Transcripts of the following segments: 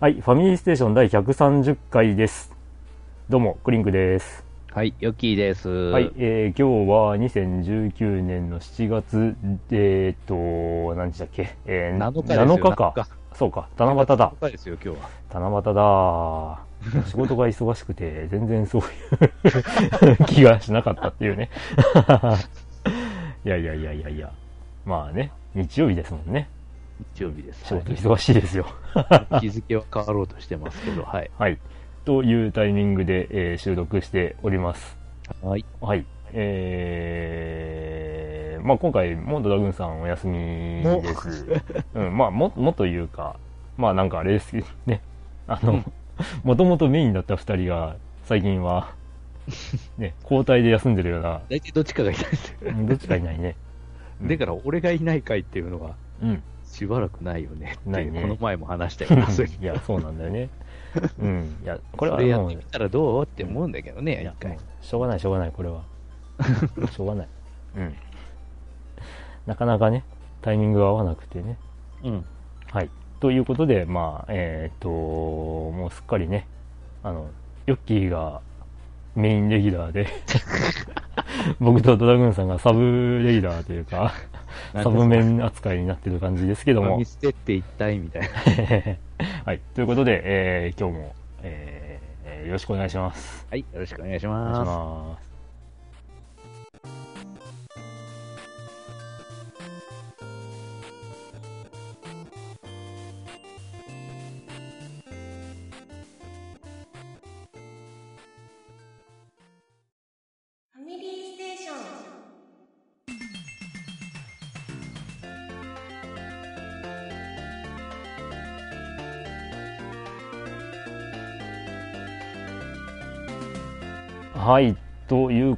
はい、ファミリーステーション第130回です。どうも、クリンクです。はい、ヨッキーです。はい、えー、今日は2019年の7月、えーっと、何日だっけ、えー、7日ですよ7日か。7日そうか、七夕だ。7日ですよ、今日は。七夕だ。仕事が忙しくて、全然そういう 気がしなかったっていうね。いやいやいやいやいや。まあね、日曜日ですもんね。日曜日です。仕事忙しいですよ。はい日付は変わろうとしてますけど、はい。はい。というタイミングで、えー収録しております。はい。はい。えー、まあ今回、モンドラグーンさんお休みです。うん、まあも、もというか、まあなんかあれですけどね。あの、もともとメインだった二人が、最近は、ね、交代で休んでるような、大体どっちかがいないですよ。どっちかいないね。うんだから、俺がいない回っていうのは、うん。しばらくないよねっていう、ねこの前も話したよな、いや、そうなんだよね。うん。いや、これはやってみたらどう？って思うんだけどね、一回。しょうがないしょうがないこれは。しょうがない。うん。なかなかねタイミングが合わなくてね。うん。はい。ということでまあえーっともうすっかりねあのヨッキーがメインレギュラーで 僕とドラグーンさんがサブレギュラーというかサブメン扱いになってる感じですけども。見捨てって一体みたいな。はい。ということで、えー今日も、えーえーよろしくお願いします。はい、よろしくお願いしお願いしまます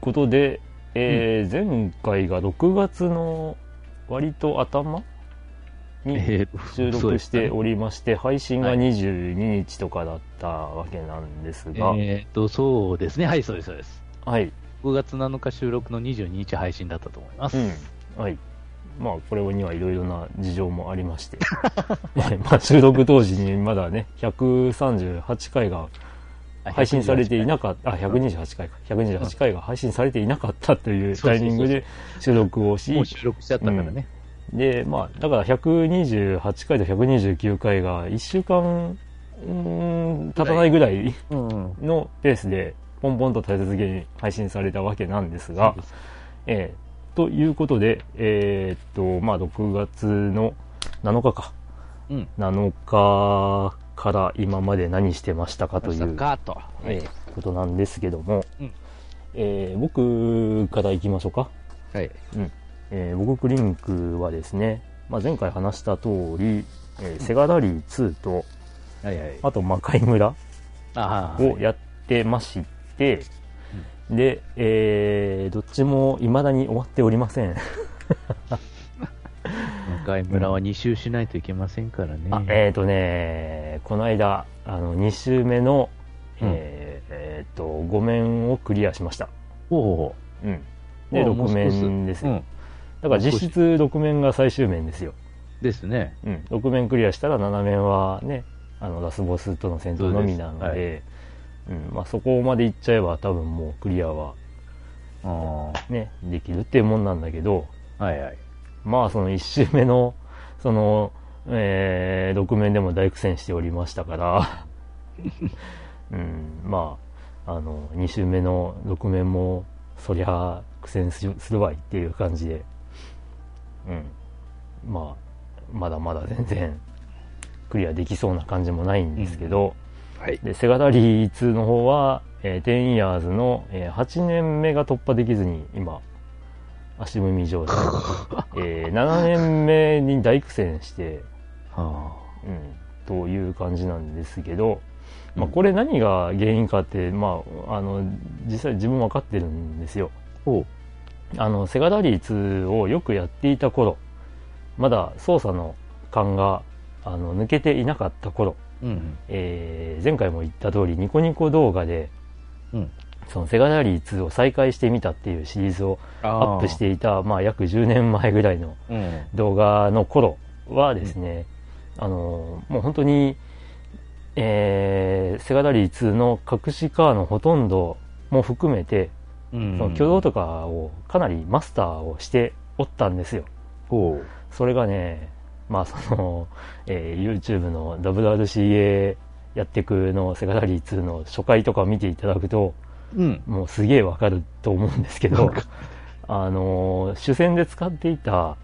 ことで、えー前回が6月の割と頭にえー 収録しておりまして、配信がはい22日とかだったわけなんですす。が、えーっと、そうですね。はい、そうです、そうです。はい、5月7日収録の22日配信だったと思います。うん、はい。まあ、これにはいろいろな事情もありまして、はいまあ、収録当時にまだね、138回があ配信されていなかった、あ、128回か。128回が配信されていなかったというタイミングで収録をしもう、収録しちゃったからね。で、まあ、だから128回と129回が1週間、うーん、経たないぐらいうん、うん。のペースで、ポンポンと立て続けに配信されたわけなんですがすえーということで、えーっと、まあ、6月の7日か。うん。7日から今まで何してましたかということなんですけども、うんえー僕から行きましょうか。はい。えー僕クリンクはですね、まあ、前回話した通り、えーセガラリー2と、はいはい。あと魔界村あをやってまして、で、えーどっちも未だに終わっておりません。向井村は2周しないといけませんからね。あえっ、とね、この間、あの、2周目の、えーえーと、5面をクリアしました。おうん。で、おもう6少し面ですよ。うん。だから実質6面が最終面ですよ。ですね。うん。6面クリアしたら7面はね、あの、ラスボスとの戦闘のみなのそうで、うん。まあ、そこまで行っちゃえば多分もうクリアはあね、できるっていうもんなんだけど、あ。はいはい。まあ、その1周目の、その、えー、6面でも大苦戦しておりましたから、うん、まあ、あの、2周目の6面も、そりゃ、苦戦するするわいっていう感じで、うん、まあ、まだまだ全然、クリアできそうな感じもないんですけど、はい。で、セガダリー2の方は、えー、10イヤーズの、えー8年目が突破できずに、今、足踏み状態。えー7年目に大苦戦して、はうん、という感じなんですけど、まあ、うんこれ何が原因かって、まあ、あの、実際自分分かってるんですよ。あの、セガラリー2をよくやっていた頃、まだ操作の感が、あの、抜けていなかった頃、うん。えー前回も言った通り、ニコニコ動画で、うん。そのセガラリー2を再開してみたっていうシリーズをアアップしていた、まあ約10年前ぐらいのうん。動画の頃はですね、あの、もう本当に、えーセガラリー2の隠しカーのほとんども含めて、うん。その挙動とかをかなりマスターをしておったんですよ。それがね、まあその、えー YouTube の WRCA やってくのセガラリー2の初回とかを見ていただくと、うん。もうすげえわかると思うんですけど、あのー主戦で使っていた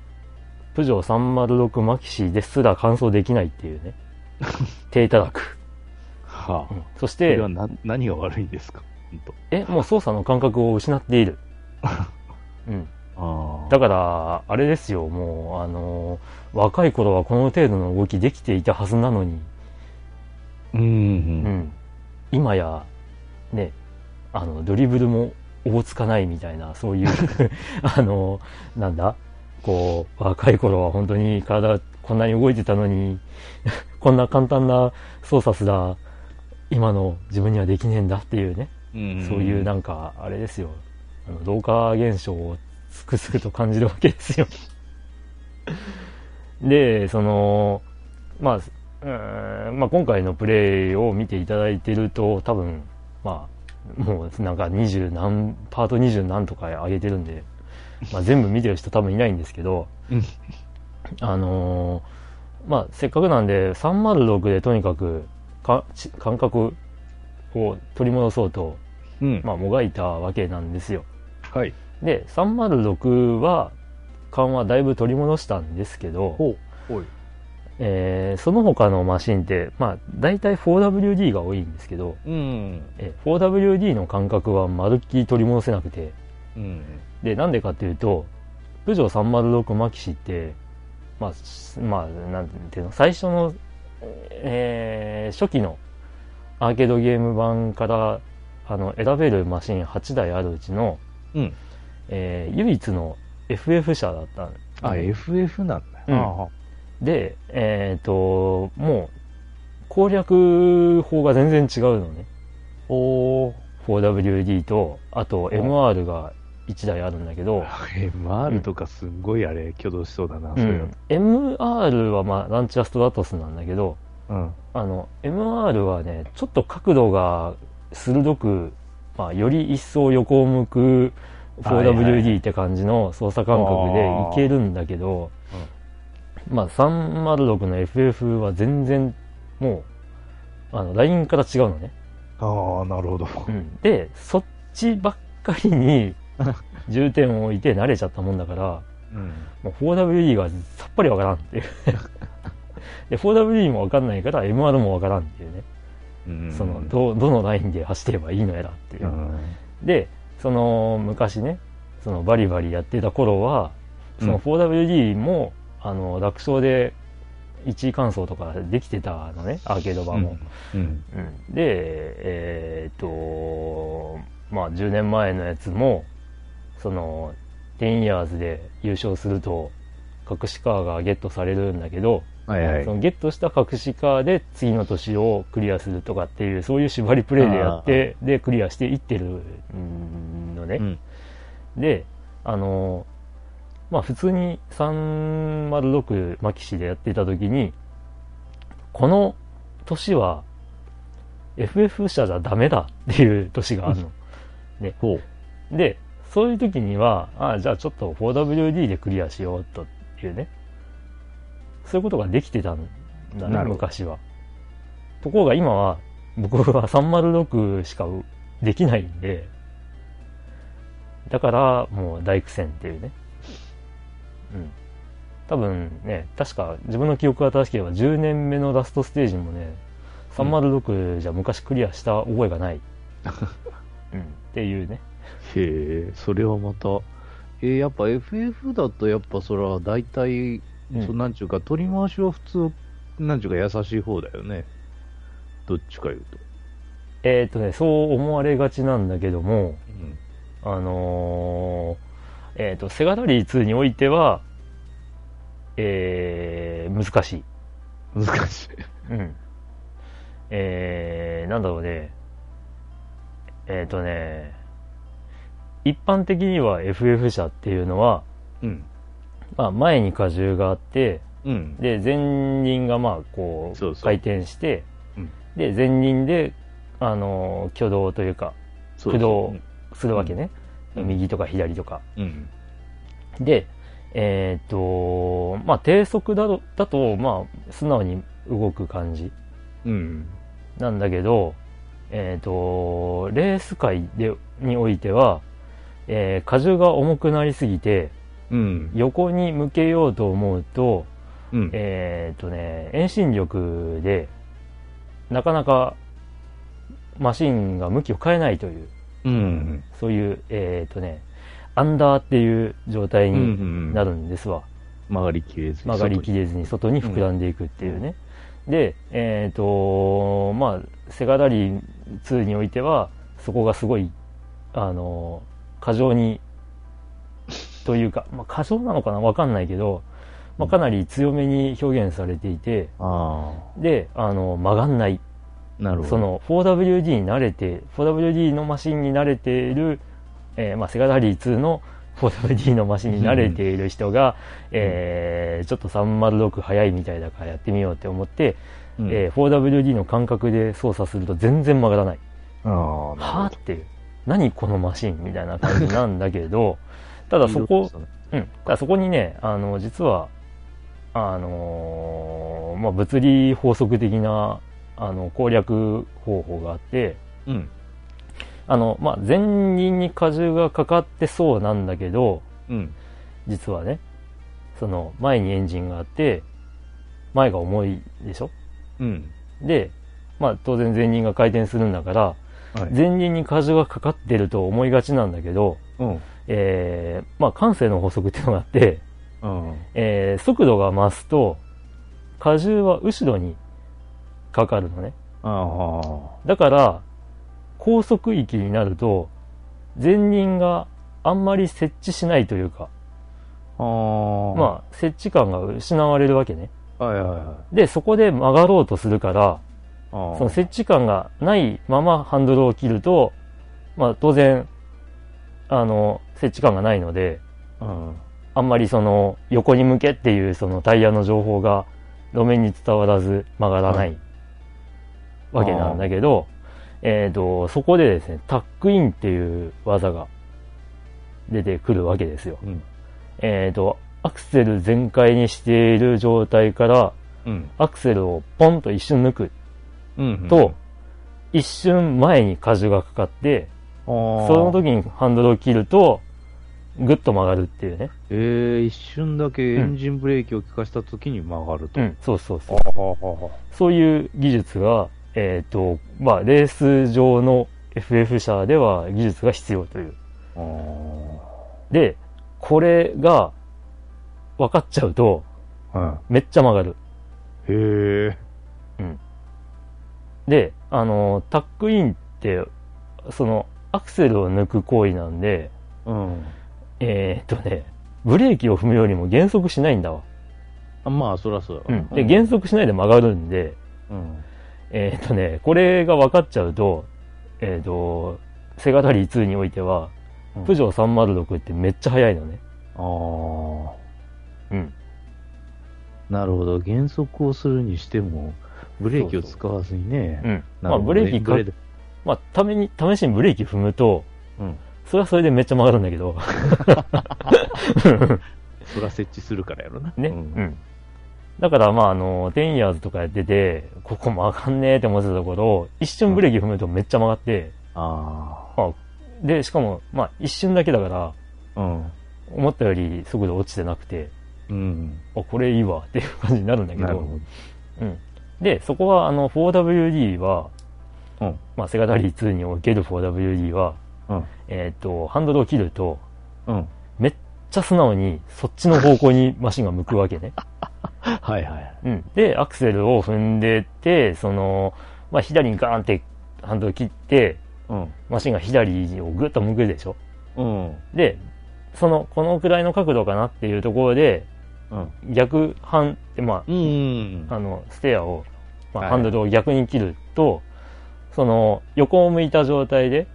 プジョー306マキシですら完走できないっていうね、低たらく。はあ。うんそして何が悪いんですか？え、もう操作の感覚を失っている。うん。だから、あれですよ、もう、あのー若い頃はこの程度の動きできていたはずなのに、うん。う。うんん。今や、ね、あの、ドリブルもおぼつかないみたいな、そういう、あのーなんだこう、若い頃は本当に体こんなに動いてたのに、こんな簡単な操作すら、今の自分にはできねえんだっていうね、うん。そういうなんか、あれですよ、あの老化現象をつくづくと感じるわけですよ。で、その、まあ、まあ、今回のプレイを見ていただいてると、多分、まあ、もうなんか20何、パート20何とか上げてるんで、まあ、全部見てる人多分いないんですけど、うんあのーまあ、せっかくなんで、306でとにかくかち感覚を取り戻そうと、うん。まあ、もがいたわけなんですよ。はい。で、306は、勘はだいぶ取り戻したんですけど。えーその他のマシンって、まあ、大体 4WD が多いんですけど、うん。え 4WD の感覚はまるっきり取り戻せなくて、うん。で、なんでかっていうと、プジョー306マキシって、まあ、すまあ、なんていうの、最初の、えー初期のアーケードゲーム版から、あの、選べるマシン8台あるうちの、うん。えー唯一の FF 車だったあ、FF なんだうんよ。で、えっ、と、もう、攻略法が全然違うのね。おー。4WD と、あと MR が1台あるんだけど、MR とかすんごいあれ、挙動しそうだな、うそれはん、MR はまあ、ランチャーストラトスなんだけど、うん。あの、MR はね、ちょっと角度が鋭く、まあ、より一層横を向くはいはい 4WD って感じの操作感覚でいけるんだけど、まあ、306の FF は全然、もう、あの、ラインから違うのね。ああ、なるほど。うんで、そっちばっかりに 重点を置いて慣れちゃったもんだから、うん。もう 4WD がさっぱりわからんっていう。で、4WD もわかんないから MR もわからんっていうね。うんその、ど、どのラインで走ってればいいのやらっていうう。ん。で、その、昔ね、そのバリバリやってた頃は、その 4WD も、あの、楽勝で1位完走とかできてたのね、アーケード版も。うん。うんで、えーっと、まあ10年前のやつも、その、10 years で優勝すると、隠しカーがゲットされるんだけど、はいはいそ。のゲットした隠しカーで次の年をクリアするとかっていう、そういう縛りプレイでやって、で、クリアしていってるのね。うん。で、あの、まあ普通に306マキシでやっていた時に、この年は FF 車じゃダメだっていう年があるの。ほう。で、そういう時には、ああ、じゃあちょっと 4WD でクリアしようというね。そういうことができてたんだね、昔は。ところが今は、僕は306しかできないんで、だからもう大苦戦っていうね。うん。多分ね、確か自分の記憶が正しければ10年目のラストステージもね、306じゃ昔クリアした覚えがない。うん。っていうね。へえ、それはまた、えーやっぱ FF だとやっぱそれは大体、うんそなんちゅうか、取り回しは普通、なんちゅうか優しい方だよね。どっちか言うと。えっ、とね、そう思われがちなんだけども、うん。あのえっ、と、セガラリー2においては、えー、難しい。難しい。うん。えー、なんだろうね。えっ、とね、一般的には FF 車っていうのは、うん。まあ、前に荷重があって、うん。で、前輪がまあ、こう、回転して、うんで、前輪で、あの、挙動というか、駆動するわけね。うん右とか左とか。うん。で、えっ、と、まあ、低速だと、だと、まあ、素直に動く感じうん。なんだけど、えっ、と、レース界で、においては、えー荷重が重くなりすぎて、うん。横に向けようと思うと、うん。えっ、とね、遠心力で、なかなかマシンが向きを変えないという、うん。そういう、えっ、とね、アンダーっていう状態にうん。なるんですわ。曲がりきれずに曲がりきれずに外に膨らんでいくっていうね。で、えっ、と、まあ、セガラリー2においては、そこがすごい、あの、過剰に、というか、まあ、過剰なのかな？わかんないけど、まあ、かなり強めに表現されていて、あで、あの、曲がんない。あ。なるほど。そ、の 4WD に慣れて、4WD のマシンに慣れている、えーまあ、セガラリー2の 4WD のマシンに慣れている人が、えーちょっと306速いみたいだからやってみようって思って、うん、えー 4WD の感覚で操作すると全然曲がらない。ああ、はなるぁっていう。何このマシンみたいな感じなんだけど、ただ。そこ、うん。ただそこにね、あの、実は、あのーまあ、物理法則的な、あの、攻略方法があって、うん。あの、まあ、前輪に荷重がかかってそうなんだけど、うん。実はね、その、前にエンジンがあって、前が重いでしょ？うん。で、まあ、当然前輪が回転するんだから、はい。前輪に荷重がかかってると思いがちなんだけど、うん。えー、まあ、慣性の法則っていうのがあって、うん。えー、速度が増すと、荷重は後ろにかかるのね。だから、高速域になると、前輪があんまり接地しないというか、ああ。まあ、接地感が失われるわけね。あ。はいはいはい。で、そこで曲がろうとするから。その接地感がないままハンドルを切ると、まあ当然、あの、接地感がないので、うん。あんまりその横に向けっていうそのタイヤの情報が路面に伝わらず曲がらないわけなんだけど、えっ、と、そこでですね、タックインっていう技が出てくるわけですよ。うん。えっ、と、アクセル全開にしている状態から、うん。アクセルをポンと一瞬抜くうん。と、一瞬前に荷重がかかって、そその時にハンドルを切ると、ぐっと曲がるっていうね。ええ一瞬だけエンジンブレーキを効かした時に曲がると。うん、そうそうそう。そういう技術が、えっ、と、まあ、レース上の FF 車では技術が必要という。で、これが分かっちゃうと、めっちゃ曲がる。い。へえ。で、あの、タックインって、その、アクセルを抜く行為なんで、うん。えっ、とね、ブレーキを踏むよりも減速しないんだわ。あまあ、そらそううん。で、減速しないで曲がるんで、うん。えっ、とね、これが分かっちゃうと、えっ、と、セガラリー2においては、うんプジョー306ってめっちゃ速いのね。あうん。あ。なるほど。減速をするにしても、ブレーキを使わずにね。うん。まあ、なるほどねブレーキかまあ、ために、試しにブレーキ踏むと、うん。それはそれでめっちゃ曲がるんだけど、そら設置するからやろな。ね。ううんん。だから、まあ、あの、テンイヤーズとかやってて、ここ曲がんねえって思ってたところ、一瞬ブレーキ踏むとめっちゃ曲がって、ああで、しかも、まあ、一瞬だけだから、あ。うん。思ったより速度落ちてなくて、うん。あ、これいいわっていう感じになるんだけど、なるほうん。で、そこは、あの、4WD は、ど。うん。まあ、セガダリー2における 4WD は、うん。えっ、と、ハンドルを切ると、うん。めっちゃ素直にそっちの方向にマシンが向くわけね。はいはい。うん。で、アクセルを踏んでって、その、まあ、左にガーンってハンドル切って、うん。マシンが左をぐっと向くでしょ？うん。で、その、このくらいの角度かなっていうところで、うん。逆半って、まうんうんあ、あの、ステアを、まあ、はいハンドルを逆に切ると、その、横を向いた状態で、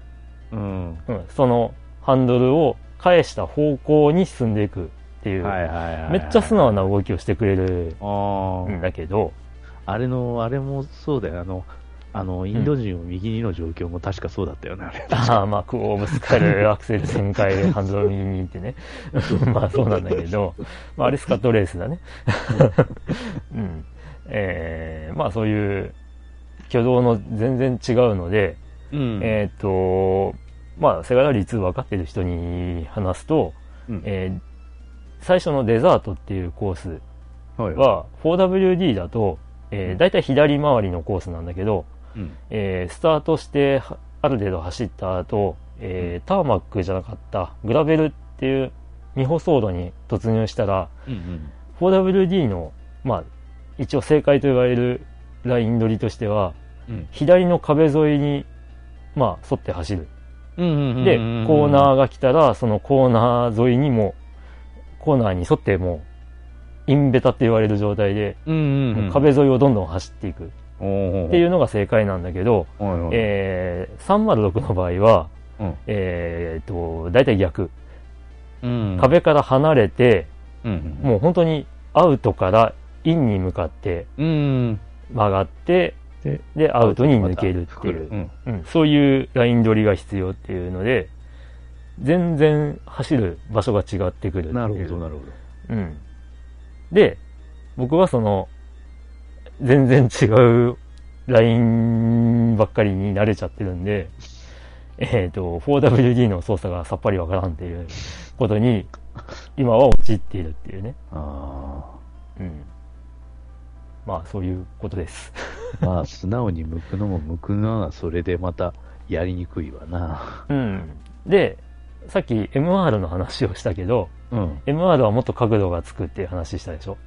うん。うん、その、ハンドルを返した方向に進んでいくっていう。めっちゃ素直な動きをしてくれるんだけど、あれの、あれもそうだよ。あの、あの、インド人を右にの状況も確かそうだったよね、あれ。ああ、まあ、クオーブスカル、アクセル旋回、ハンドル右に行ってね。まあ、そうなんだけど、まあ、あれスカットレースだね。うん。えー、まあ、そういう挙動の全然違うので、うんえっ、と、まあ、セガラリー2分かってる人に話すと、うんえー最初のデザートっていうコースはいは 4WD だと、えー、だいたい左回りのコースなんだけど、うん。えースタートしてはある程度走った後、えーターマックじゃなかったグラベルっていう未舗走路に突入したらうんうん。4WD の、まあ、一応正解と言われるライン取りとしてはうん。左の壁沿いに、まあ、沿って走る。で、コーナーが来たら、そのコーナー沿いにも、コーナーに沿ってもう、インベタって言われる状態で、うんうんうん。壁沿いをどんどん走っていくっていうのが正解なんだけど、はいはいえー、306の場合は、うんえーっと、大体逆。うん。壁から離れて、うんうん。もう本当にアウトからインに向かってうん。曲がって、で、で、アウトに抜けるっていう、うん。うん、そういうライン取りが必要っていうので、全然走る場所が違ってくる。なるほど、なるほど。うん。で、僕はその、全然違うラインばっかりに慣れちゃってるんで、えっ、と、4WD の操作がさっぱりわからんっていうことに、今は陥っているっていうね。あうん。まあ、そういうことです。あ。まあ、素直に向くのも向くのは、それでまた、やりにくいわな。うん。で、さっき MR の話をしたけど、うん。MR はもっと角度がつくっていう話したでしょ？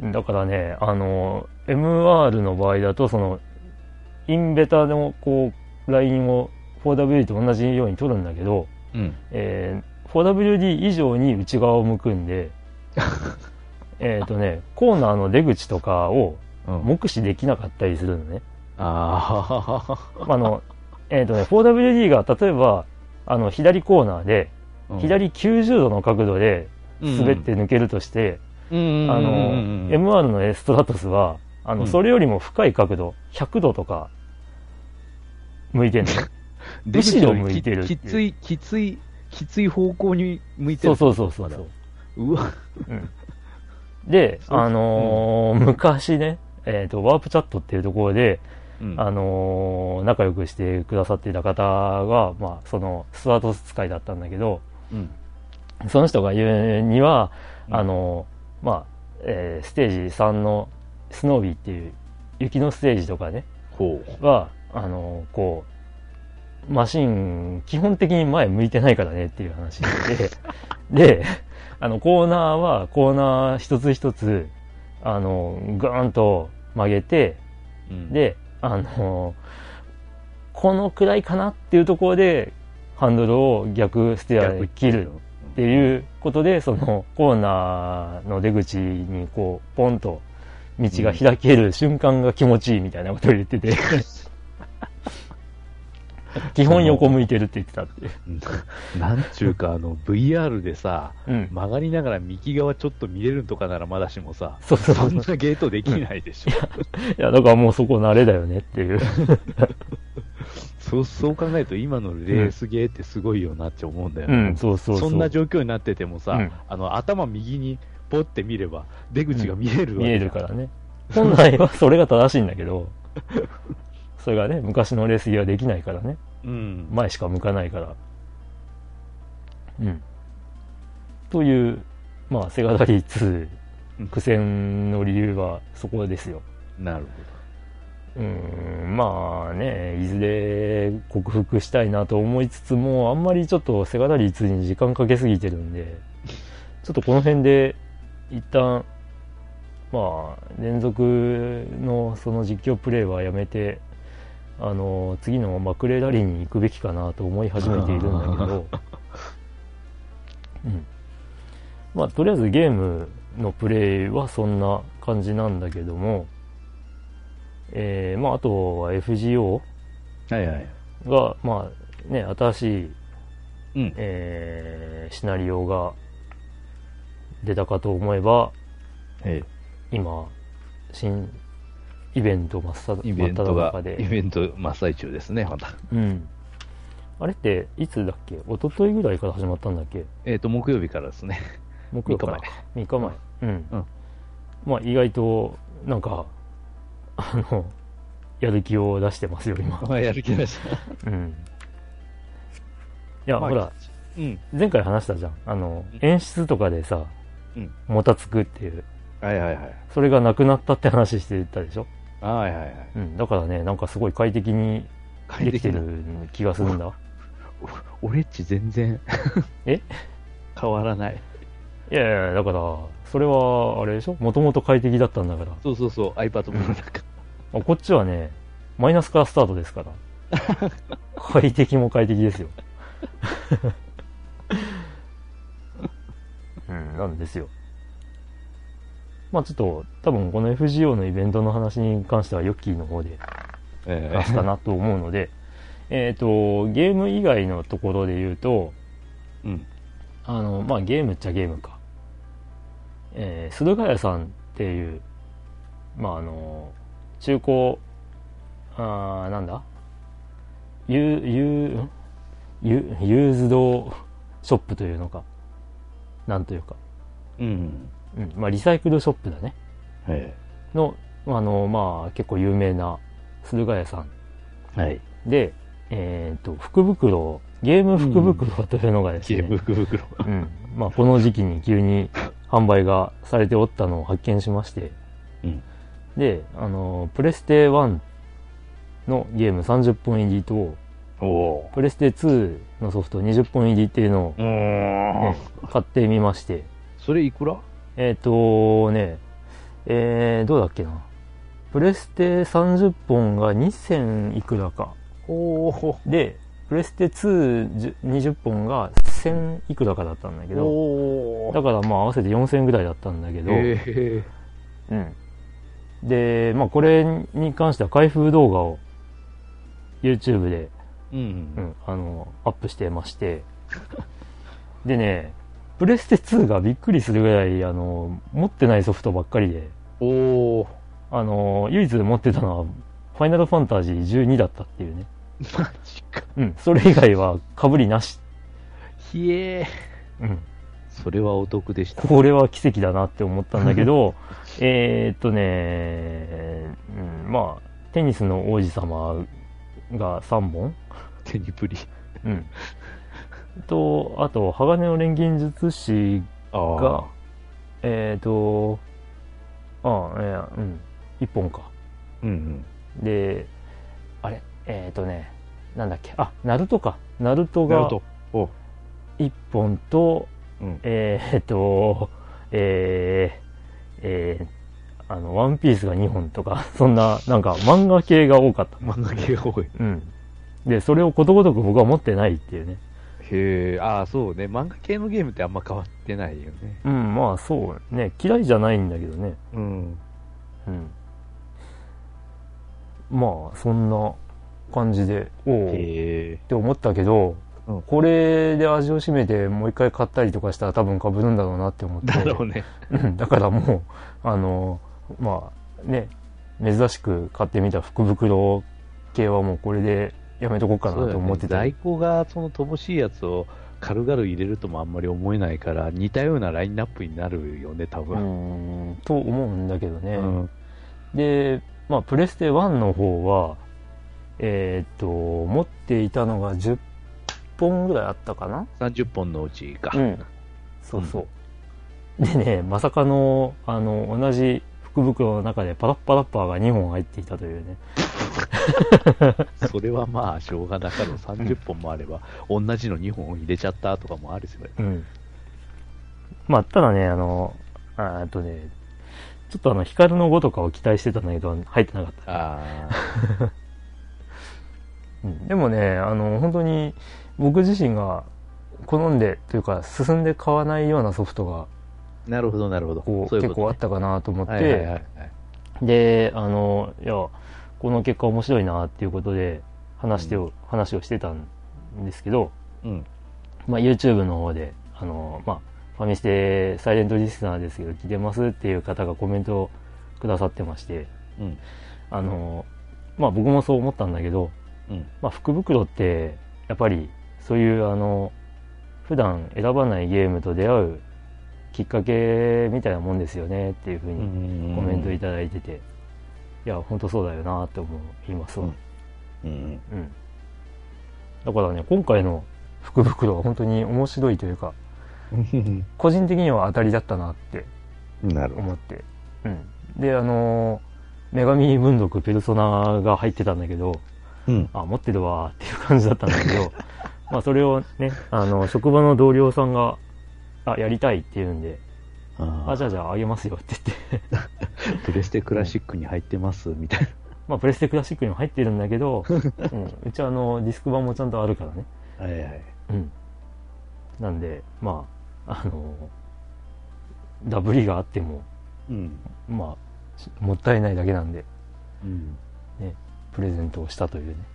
うん。だからね、あの、MR の場合だと、その、インベタの、こう、ラインを 4WD と同じように取るんだけど、うん。えー 4WD 以上に内側を向くんで、えっとね、コーナーの出口とかをうん。目視できなかったりするのね。ああ。あの、えっとね、4WD が例えば、あの、左コーナーで、うん、左90度の角度で滑って抜けるとして、うん、あの、うんうんうん MR のエストラトスは、あの、うんそれよりも深い角度、100度とか、向いてんの。出口後ろ向いてるききつい、きつい、きつい方向に向いてる。そうそうそうそうそう。うわ。うんで、あのー昔ね、えっ、と、ワープチャットっていうところで、うんあのー仲良くしてくださっていた方が、まあ、その、スワートス使いだったんだけど、うん。その人が言うには、うんあのーまあ、えーステージ3のスノービーっていう雪のステージとかね。は、あの、こう、マシン、基本的に前向いてないからねっていう話で、で、あの、コーナーは、コーナー一つ一つ、あの、ガーンと曲げて、うん、で、あの、このくらいかなっていうところで、ハンドルを逆ステアで切るっていうことで、そのコーナーの出口にこう、ポンと道が開ける瞬間が気持ちいいみたいなことを言ってて、基本横向いてるって言ってたってなんちゅうか、あの、VR でさ、うん。曲がりながら右側ちょっと見れるとかならまだしもさ、そうそうそんなゲートできないでしょ。いや、だからもうそこ慣れだよねっていう。そう、そう考えると今のレースゲーってすごいよなって思うんだよね。うん、そうそうそんな状況になっててもさ、うんあの、頭右にポって見れば、出口が見えるわけ見えじゃんるからね。本来はそれが正しいんだけど、それがね、昔のレースギはできないからね。うん。前しか向かないから。うん。という、まあ、セガダリー2うん苦戦の理由はそこですよ。なるうん、まあね、いずれ克服したいなと思いつつも、あんまりちょっとセガダリー2に時間かけすぎてるんで、ちょっとこの辺で一旦、まあ、連続のその実況プレイはやめて、あの、次のマクレーラリーに行くべきかなと思い始めているんだけど、うん。まあ、とりあえずゲームのプレイはそんな感じなんだけども、えー、まあ、あとは FGO はいはい。が、まあ、ね、新しい、うん。えーシナリオが出たかと思えば、え今、新イベント真っ只えイベントが真っ只中、で。イベント真っ最中ですね、また。うん。あれって、いつだっけ？一昨日ぐらいから始まったんだっけ？えっ、と、木曜日からですね。木曜からか。3日前。うん。うんまあ、意外と、なんか、あの、やる気を出してますよ、今。まあ、やる気ました。うん。いや、まあほら、うん。前回話したじゃん。あの、演出とかでさ、うんもたつくっていう。はいはいはい。それがなくなったって話してたでしょ？はいはいはい。うん。だからね、なんかすごい快適にできてる気がするんだ。お俺っち全然。え？変わらない。いやいや、だから、それは、あれでしょ？もともと快適だったんだから。そうそうそう、iPad もなんか。あこっちはね、マイナスからスタートですから。快適も快適ですよ。うん、なんですよ。まあちょっと、多分この FGO のイベントの話に関してはヨッキーの方でえ出すかなと思うので、えっと、ゲーム以外のところで言うと、うん。あの、まあゲームっちゃゲームか。えー、駿河屋さんっていう、まああの、中古、あーなんだ？ユー、ユー、ユー used shop というのか。なんというか。うん。うん。まあリサイクルショップだね。えの、あの、まあ結構有名な駿河屋さんえはい。で、えっ、と、福袋、ゲーム福袋というのがですね、ゲーム福袋。うん。まあ、この時期に急に販売がされておったのを発見しまして、うん。で、あの、プレステ1のゲーム30本入りと、プレステ2のソフト20本入りっていうのを、ー。ね買ってみまして、それいくら？えっ、とね、えー、どうだっけな。プレステ30本が2000いくらか。で、プレステ2 20本が1000いくらかだったんだけど、おだからまあ合わせて4000円ぐらいだったんだけど、えうん。で、まあこれに関しては開封動画を YouTube で、えう。うんん、あの、アップしてまして、でね、プレステ2がびっくりするぐらい、あの、持ってないソフトばっかりで、おおあの、唯一持ってたのは、ファイナルファンタジー12だったっていうね。マジか。うん、それ以外は被りなし。ひえうん。それはお得でした。これは奇跡だなって思ったんだけど、えーっとね、うん、まあ、テニスの王子様が3本手にプリ。うん。と、あと、鋼の錬金術師あが、えーっと、ああ、いや、うん、1本か。うんで、あれ、えーっとね、なんだっけ、あ、ナルトか。ナルトがと。お1本と、うん。えーっと、えー、えー、あの、ワンピースが2本とか、そんな、なんか漫画系が多かった。漫画系が多い。うん。で、それをことごとく僕は持ってないっていうね。へえ、ああ、そうね。漫画系のゲームってあんま変わってないよね。うん、まあそうね。嫌いじゃないんだけどね。うん。うん。まあ、そんな感じで、おおっ。て思ったけど、うんこれで味を占めてもう一回買ったりとかしたら多分被るんだろうなって思って。だろうね。うんだからもう、あの、まあね、珍しく買ってみた福袋系はもうこれでやめとこうかなと思ってた。在庫がその乏しいやつを軽々入れるともあんまり思えないから、似たようなラインナップになるよね、多う分。ん、と思うんだけどね。うん。で、まあ、プレステ1の方は、えーっと、持っていたのが10本ぐらいあったかな？30本のうちか。うん。そうそう。でね、まさかの、あの、同じ福袋の中でパラッパラッパーが2本入っていたというね。それはまあ、しょうがなかろう。30本もあれば、同じの2本入れちゃったとかもあるしね。うん。まあ、ただね、あの、あとね、ちょっとあの、光の5とかを期待してたんだけど、入ってなかった。あ うん、でもね、あの、本当に、僕自身が好んでというか進んで買わないようなソフトがなるほど、なるほど。こうそう結構あったかなと思って、はいはいはいはい。であのいやこの結果面白いなっていうことで話してを、話をしてたんですけど、うん。まあ、YouTube の方であの、まあ、ファミステサイレントリスナーですけど聞いてますっていう方がコメントをくださってましてうん。あの、まあ、僕もそう思ったんだけど、うん。まあ、福袋ってやっぱりそういうあの普段選ばないゲームと出会うきっかけみたいなもんですよねっていうふうにコメントいただいてて、いや本当そうだよなって思いますわ、うん。うんだからね今回の福袋は本当に面白いというかうん。個人的には当たりだったなって。思って、うん、であの女神文読ペルソナが入ってたんだけどうん。あ持ってるわーっていう感じだったんだけど まあそれをねあの職場の同僚さんがあやりたいって言うんでああじゃあじゃああげますよって言ってあ、プレステクラシックに入ってます、みたいな。まあプレステクラシックにも入ってるんだけど、うん、うちはあのディスク版もちゃんとあるからねはいはい。うん。なんで、まあ、あの、ダブりがあっても、うん。まあ、しもったいないだけなんで、うん。プレゼントをしたというね。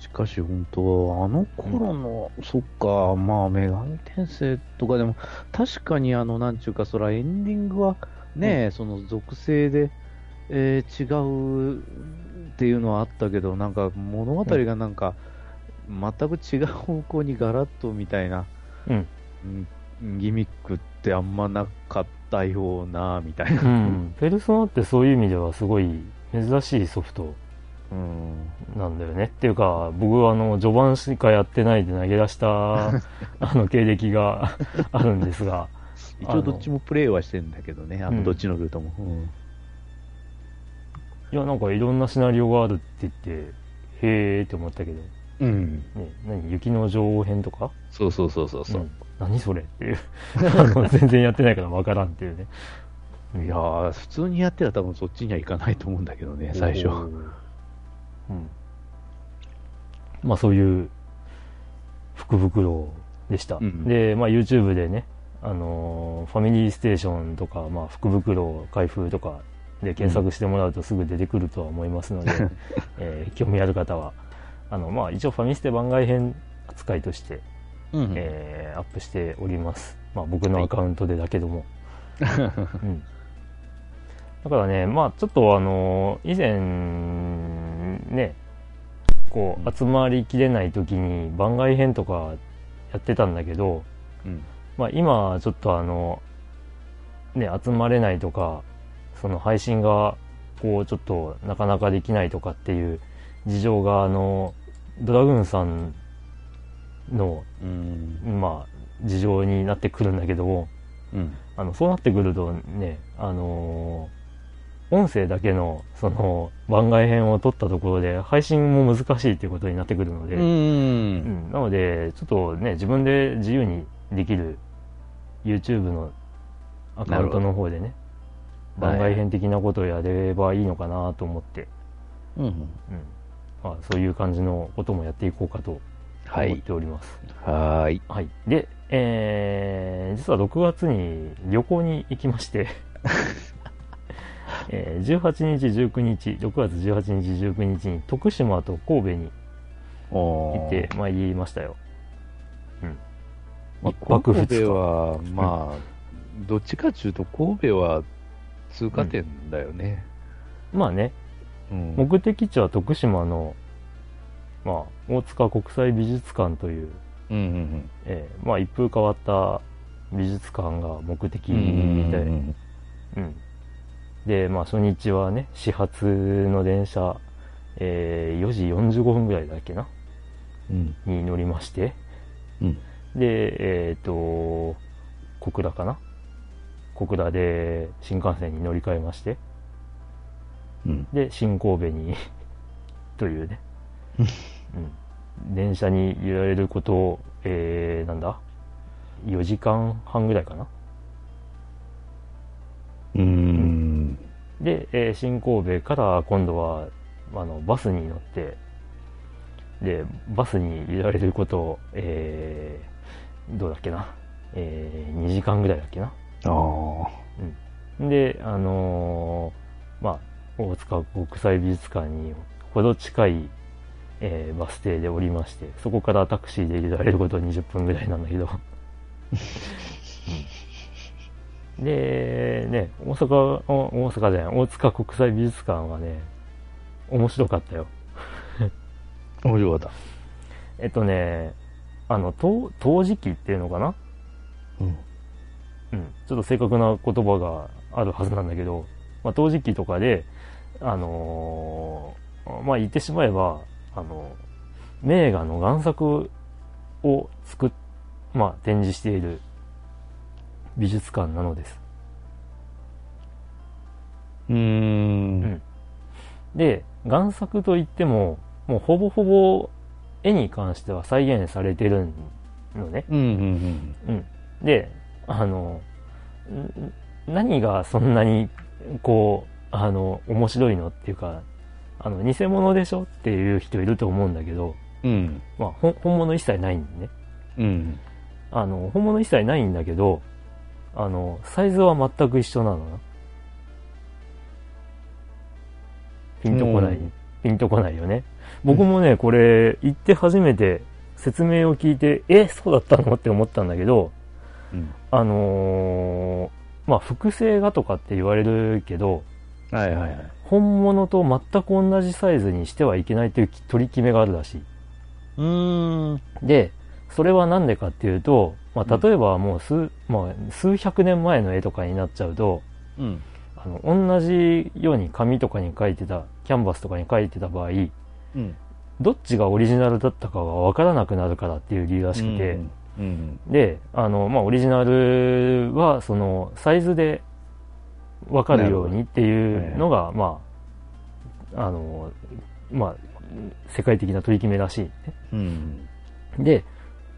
しかし本当、あの頃の、そっか、まあ、女神転生とかでも、確かにあの、なんちゅうか、そらエンディングはね、その属性で、えー違うっていうのはあったけど、なんか物語がなんか、全く違う方向にガラッとみたいな、うん。うんギミックってあんまなかったような、みたいな。うん。ペルソナってそういう意味ではすごい珍しいソフトうん。なんだよね。っていうか、僕はあの、序盤しかやってないで投げ出した、あの、経歴が あるんですが、一応どっちもプレイはしてんだけどね、あうんのどっちのルートも。うんいや、なんかいろんなシナリオがあるって言って、へーって思ったけど、うん。ね、何？雪の女王編とか？そうそうそうそうそう。ん何それっていう 全然やってないから分からんっていうねいやー、普通にやってたら多分そっちにはいかないと思うんだけどね、最初。うん。まあそういう福袋でした、うんで、まあ、YouTube でねあのーファミリーステーションとか、まあ、福袋開封とかで検索してもらうとすぐ出てくるとは思いますので、えー興味ある方はあの、まあ、一応ファミステ番外編扱いとして、うんえーアップしております、まあ、僕のアカウントでだけども、うん、だからねまあちょっとあの以前ねこう集まりきれない時に番外編とかやってたんだけど、うんまあ、今ちょっとあのね集まれないとかその配信がこうちょっとなかなかできないとかっていう事情があのドラグーンさんのうん。まあ事情になってくるんだけどもうん。あのそうなってくるとねあのー音声だけのその番外編を撮ったところで配信も難しいっていうことになってくるので、ううんん。なのでちょっとね自分で自由にできる YouTube のアカウントの方でね番外編的なことをやればいいのかなと思って、うん。うんまあ、そういう感じのこともやっていこうかとはい思っ。ております。はーい。はい。で、えー、実は6月に旅行に行きまして、えー、18日、19日、6月18日、19日に徳島と神戸にお行ってまいりましたよ。うん。まあ、神戸は、まあ、どっちかっていうと、神戸は通過点だよね。まあね、うん。目的地は徳島の、まあ、大塚国際美術館という、うんうんえーまあ、一風変わった美術館が目的うん。で、うんうん。で、まあ初日はね、始発の電車、えー4時45分ぐらいだっけな？うん。に乗りまして、うん。で、えっ、と、小倉かな？小倉で新幹線に乗り換えまして、うん。で、新神戸に というね、うん。電車に揺られることを、えー、なんだ ?4 時間半ぐらいかな？うん。で、えー新神戸から今度はあのバスに乗ってで、バスに入れられること、えー、どうだっけな。えー、2時間ぐらいだっけな。ああ。で、あのーまあ、大塚国際美術館にほど近い、えーバス停で降りまして、そこからタクシーで入れられること20分ぐらいなんだけど。う んで、ね、大阪、お大阪じゃない、大塚国際美術館はね、面白かったよ。面白かっえっとね、あの、陶陶磁器っていうのかな？た。うん。うん、ちょっと正確な言葉があるはずなんだけど、まあ、陶磁器とかで、あのーまあ、言ってしまえば、あの、名画の贋作を作っ、まあ、展示している美術館なのです。うーん。で、贋作といっても、もうほぼほぼ絵に関しては再現されてるのね。うん、うん、うん。で、あの、ん何がそんなに、こう、あの、面白いのっていうか、あの、偽物でしょっていう人いると思うんだけど、うん。うん。まあ、本物一切ないんでね。うん。あの、本物一切ないんだけど、あの、サイズは全く一緒なの？な。ピンとこない、うんピンとこないよね。僕もね、これ、行って初めて説明を聞いて、え、そうだったの？って思ったんだけど、うん。あのーまあ、複製画とかって言われるけど、はいはいはい。本物と全く同じサイズにしてはいけないという取り決めがあるらしい。うーん。で、それはなんでかっていうと、まあ、例えばもう数、まあ、数百年前の絵とかになっちゃうと、うん。あの、同じように紙とかに描いてた、キャンバスとかに描いてた場合、うん。どっちがオリジナルだったかがわからなくなるからっていう理由らしくて、うん。で、あの、まあ、オリジナルは、その、サイズでわかるようにっていうのが、まあ、あの、まあ、世界的な取り決めらしいね。うん。で、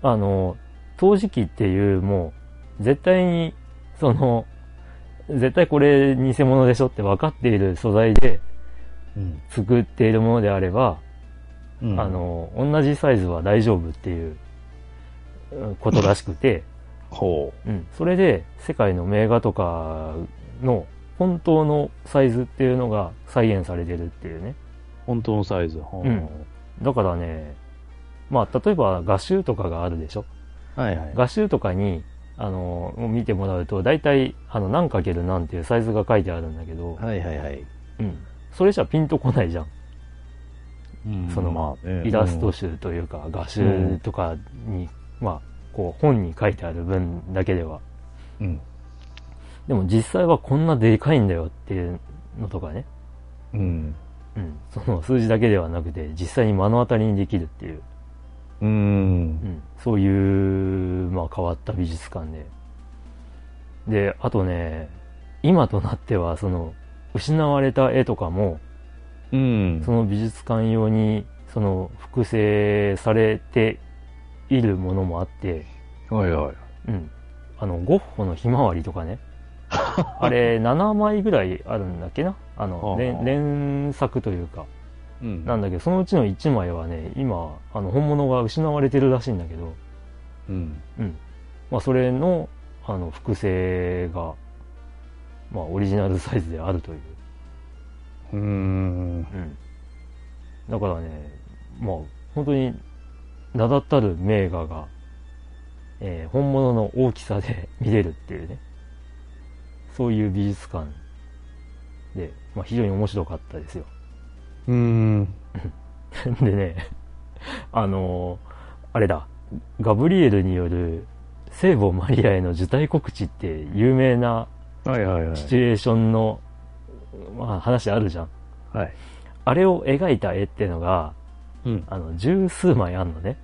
あの、陶磁器っていう、もう、絶対に、その、絶対これ偽物でしょって分かっている素材でうん。作っているものであれば、うん。あ、の、同じサイズは大丈夫っていううんことらしくて、ほうん。それで、世界の名画とかの本当のサイズっていうのが再現されてるっていうね。う。本当のサイズ。うんだからね、まあ、例えば画集とかがあるでしょ？はいはい。画集とかに、あの、見てもらうと、大体、あの、何かける何っていうサイズが書いてあるんだけど、はいはいはい。うん。それじゃピンとこないじゃん。うんその、まあねイラスト集というか、画集とかに、まあ、こう、本に書いてある分だけでは。うん。でも実際はこんなでかいんだよっていうのとかね。うん。うん。その数字だけではなくて、実際に目の当たりにできるっていう、う。うんん。そういう、まあ変わった美術館で。で、あとね、今となっては、その、失われた絵とかも、うん。その美術館用に、その、複製されているものもあって、はいはい。うん。あの、ゴッホのひまわりとかね。あれ、7枚ぐらいあるんだっけな？あのは、あ連連作というか、うんなんだけど、そのうちの1枚はね、今、あの、本物が失われてるらしいんだけど、うん。うん。まあ、それの、あの、複製が、まあ、オリジナルサイズであるという。うーん。うん。だからね、まあ、本当に、名だたる名画が、えー本物の大きさで 見れるっていうね。そういう美術館で、まあ、非常に面白かったですよ。うーん。でね、あのあれだ、ガブリエルによる聖母マリアへの受胎告知って有名な。シチュエーションの、まあ、話あるじゃん。はい。あれを描いた絵っていうのが、うん。あの、十数枚あんのね。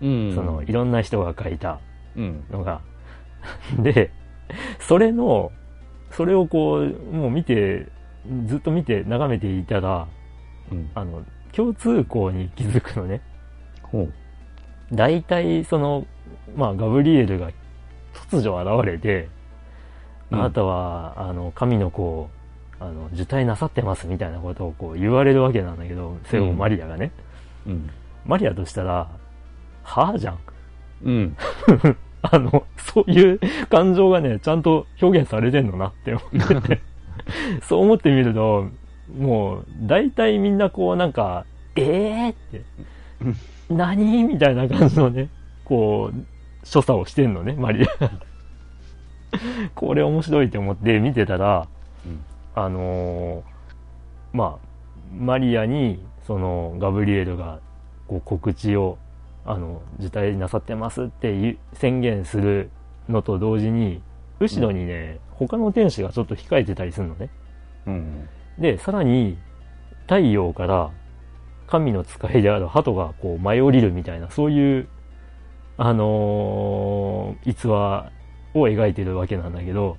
うんその、いろんな人が描いたうん。のが。で、それの、それをこう、もう見て、ずっと見て、眺めていたら、うん。あの、共通項に気づくのね。ほう。大体、その、まあ、ガブリエルが突如現れて、うんあなたは、あの、神の子を、あの、受胎なさってますみたいなことをこう言われるわけなんだけど、聖母マリアがね。うん。マリアとしたら、はぁじゃん。うん。あの、そういう感情がね、ちゃんと表現されてんのなって思ってて。そう思ってみると、もう、大体みんなこうなんか、えーって、何みたいな感じのね、こう、所作をしてんのね、マリア。これ面白いって思って見てたら、うんあのーまあ、マリアに、その、ガブリエルが、こう、告知を、あの、辞退なさってますって宣言するのと同時に、後ろにね、他の天使がちょっと控えてたりするのね。うん。で、さらに、太陽から、神の使いである鳩がこう舞い降りるみたいな、そういう、あのー逸話を描いてるわけなんだけど、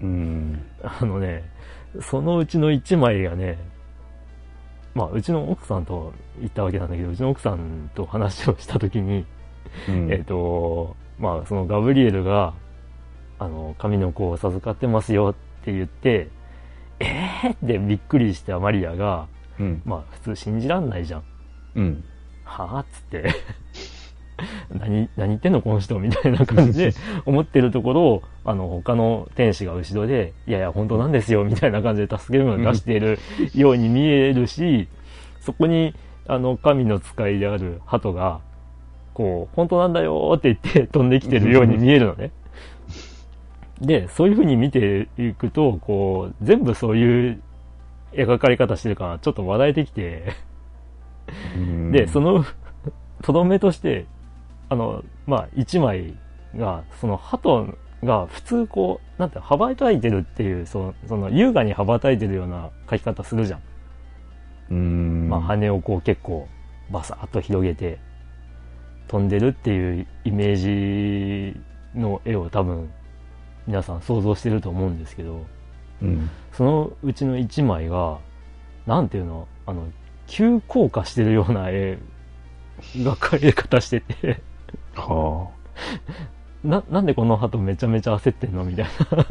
うん。あのね、そのうちの1枚がね、まあ、うちの奥さんと行ったわけなんだけど、うちの奥さんと話をしたときに、うんえっ、と、まあ、そのガブリエルが、あの、神の子を授かってますよって言って、えー？ってびっくりしたマリアが、うん。まあ、普通信じらんないじゃん。うん。はぁっつって。何、何言ってんのこの人みたいな感じで 思ってるところを、あの、他の天使が後ろで、いやいや、本当なんですよ、みたいな感じで助けるのを出しているように見えるし、そこに、あの、神の使いである鳩が、こう、本当なんだよって言って飛んできてるように見えるのね。で、そういう風に見ていくと、こう、全部そういう描かれ方してるから、ちょっと笑えてきて、うんで、その、とどめとして、あの、まあ、一枚が、その鳩が普通こう、なんて、羽ばたいてるっていう、その、その優雅に羽ばたいてるような描き方するじゃん。うん。まあ、羽をこう結構、バサッと広げて、飛んでるっていうイメージの絵を多分、皆さん想像してると思うんですけど、うん。そのうちの一枚が、なんていうの、あの、急降下してるような絵、が描かれ方してて、はな、なんでこの鳩めちゃめちゃ焦ってんの？みたいな。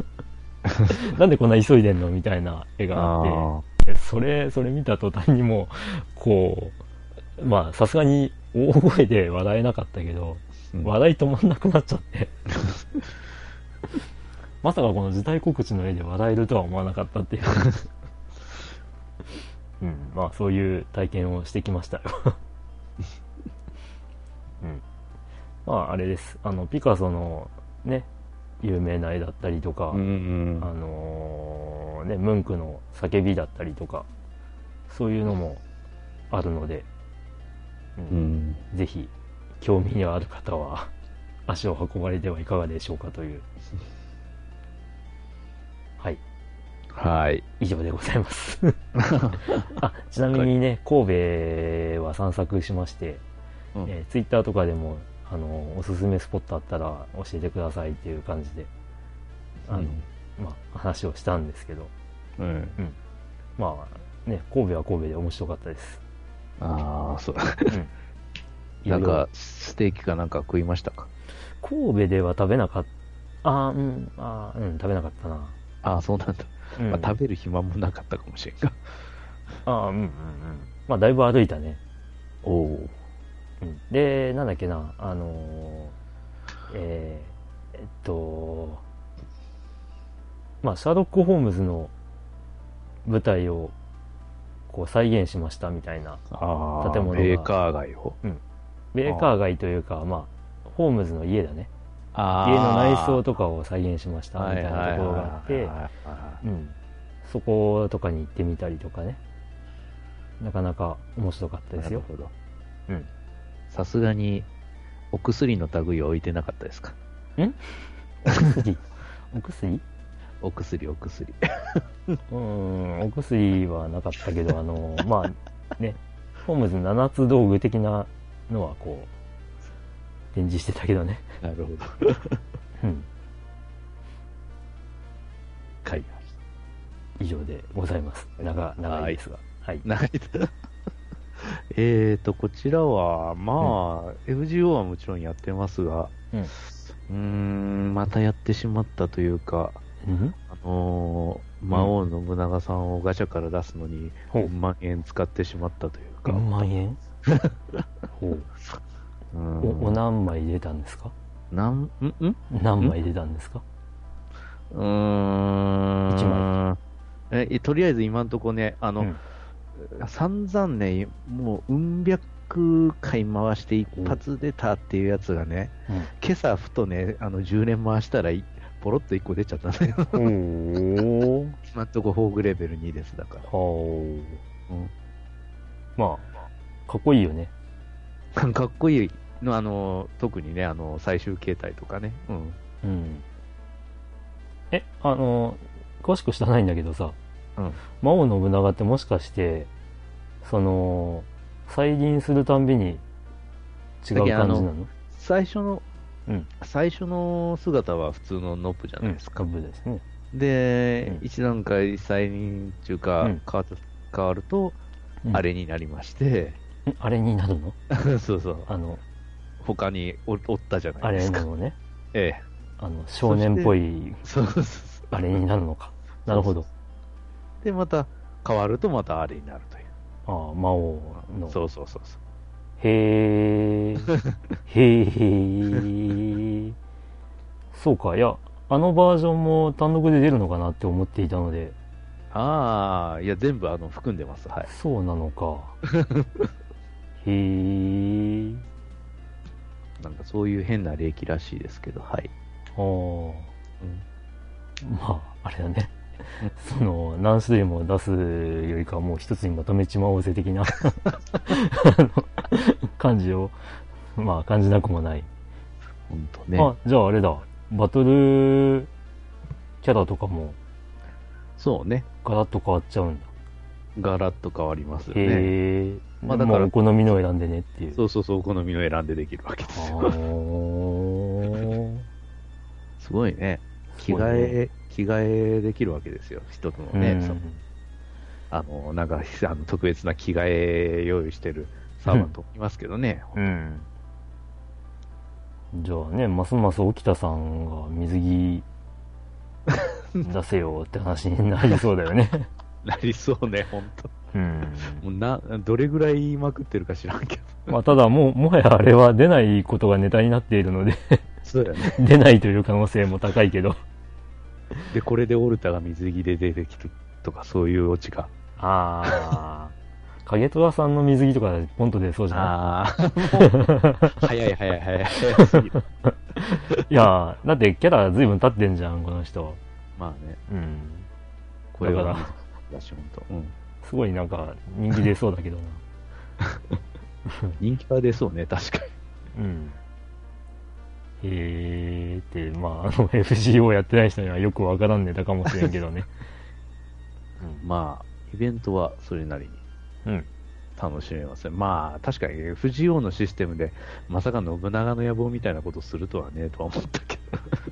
なんでこんな急いでんの？みたいな絵あ。がああって、それ、それ見た途端にもう、こう、まあ、さすがに大声で笑えなかったけど、うん笑い止まんなくなっちゃって。まさかこの時代告知の絵で笑えるとは思わなかったっていう。うん、まあそういう体験をしてきましたよ。うん。まああれです。あの、ピカソのね、有名な絵だったりとか、うんうんあのーね、ムンクの叫びだったりとか、そういうのもあるので、ううんん。ぜひ、興味のある方は、足を運ばれてはいかがでしょうかという。はい。以上でございます。あ、ちなみにね、神戸は散策しまして、うんえツイッターとかでも、あの、おすすめスポットあったら教えてくださいっていう感じで、あの、まあ、話をしたんですけど、うん。まあ、ね、神戸は神戸で面白かったです。ああ、そう。うん。なんか、ステーキかなんか食いましたか？神戸では食べなかった、あーうん、あーうん、食べなかったな。ああ、そうなんだ。うん、まあ、食べる暇もなかったかもしれんが。あーうん、うん、うん。まあ、だいぶ歩いたね。おお。うん、で、なんだっけな、あのーえー、えっと、まあ、シャーロック・ホームズの舞台をこう再現しましたみたいな、ああ、建物がメーカー街を？ベーカー街というか、まあ、ホームズの家だね。あ家の内装とかを再現しましたみたいなところがあって、うん、そことかに行ってみたりとかね。なかなか面白かったですよ。さすがに、お薬の類を置いてなかったですか？お薬？お薬？お薬、お薬。うん、お薬はなかったけど、あの、まあ、ね、ホームズ7つ道具的なのはこう、展示してたけどね。なるほど。うん。はい。以上でございます。長、長いですが。はい。長いえーと、こちらは、まあ、FGO はもちろんやってますが、うんうーん、またやってしまったというか、うん？あのー魔王信長さんをガチャから出すのに、ほう4万円使ってしまったというか、4万円？ほう。うんお、お何枚出たんですか？なん、んん？何枚出たんですか？うーん。一枚え、とりあえず今んとこね、あの、うん散々ね、もう、うん百回回して一発出たっていうやつがね、うん今朝ふとね、あの、10年回したらい、ポロッと1個出ちゃったんだよ。おー。今んとこフォーグレベル2です、だから。ほう。うんまあ、かっこいいよね。かっこいいの、あの、特にね、あの、最終形態とかね。うん。うん。え、あの、詳しく知らないんだけどさ、うん魔王信長ってもしかして、その、再臨するたんびに違う感じなの？最初の、うん最初の姿は普通のノップじゃないですか。株ですね。で、うん一段階再臨中いうか、うん変わ変わると、うんあれになりまして、んあれになるの？そうそう、あの、他におおったじゃなあいですか。れなのね。ええ。あの、少年っぽいそうそうそう。あれになるのか。なるほど。で、また変わるとまたあれになるという。ああ、魔王の。そうそうそうそう。へえ。へえ。そうか、いや、あのバージョンも単独で出るのかなって思っていたので、ああ、いや、全部あの含んでます。はい。そうなのか。へえ。なんかそういう変な霊気らしいですけど、はい。ああ。うんまあ、あれだね。その、何種類も出すよりかはもう一つにまとめちまおうぜ的な 感じを、まあ感じなくもない。本当ね。あ、じゃああれだ。バトルキャラとかもそうね。ガラッと変わっちゃうんだ。ガラッと変わりますよね。へえ。まあだからお好みの選んでねっていう。そうそうそう、お好みの選んでできるわけですよ。すごいね。着替すごいねえ、着替えできるわけですよ。一つのね、うんそのあの、なんか、あの特別な着替え用意してるサーバントいますけどね。うん。じゃあね、ますます沖田さんが水着出せよって話になりそうだよね。なりそうね、ほんと。うん。もうな、どれぐらい言いまくってるか知らんけど。まあ、ただもう、もはやあれは出ないことがネタになっているので、そうやね。出ないという可能性も高いけど。で、これでオルタが水着で出てきてとか、そういうオチが。ああ。影虎さんの水着とかポンと出そうじゃなああ、早い早い早い早すぎる。いいやー、だってキャラ随分経ってんじゃん、この人。まあね、うん。これはだし、ほんと。うん。すごいなんか人気出そうだけどな。人気は出そうね、確かに。うん。へーって、まあ、あの、FGO やってない人にはよくわからんネタかもしれんけどね。まあ、イベントはそれなりにうん。楽しめますね。まあ、確かに FGO のシステムで、まさか信長の野望みたいなことするとはね、とは思ったけ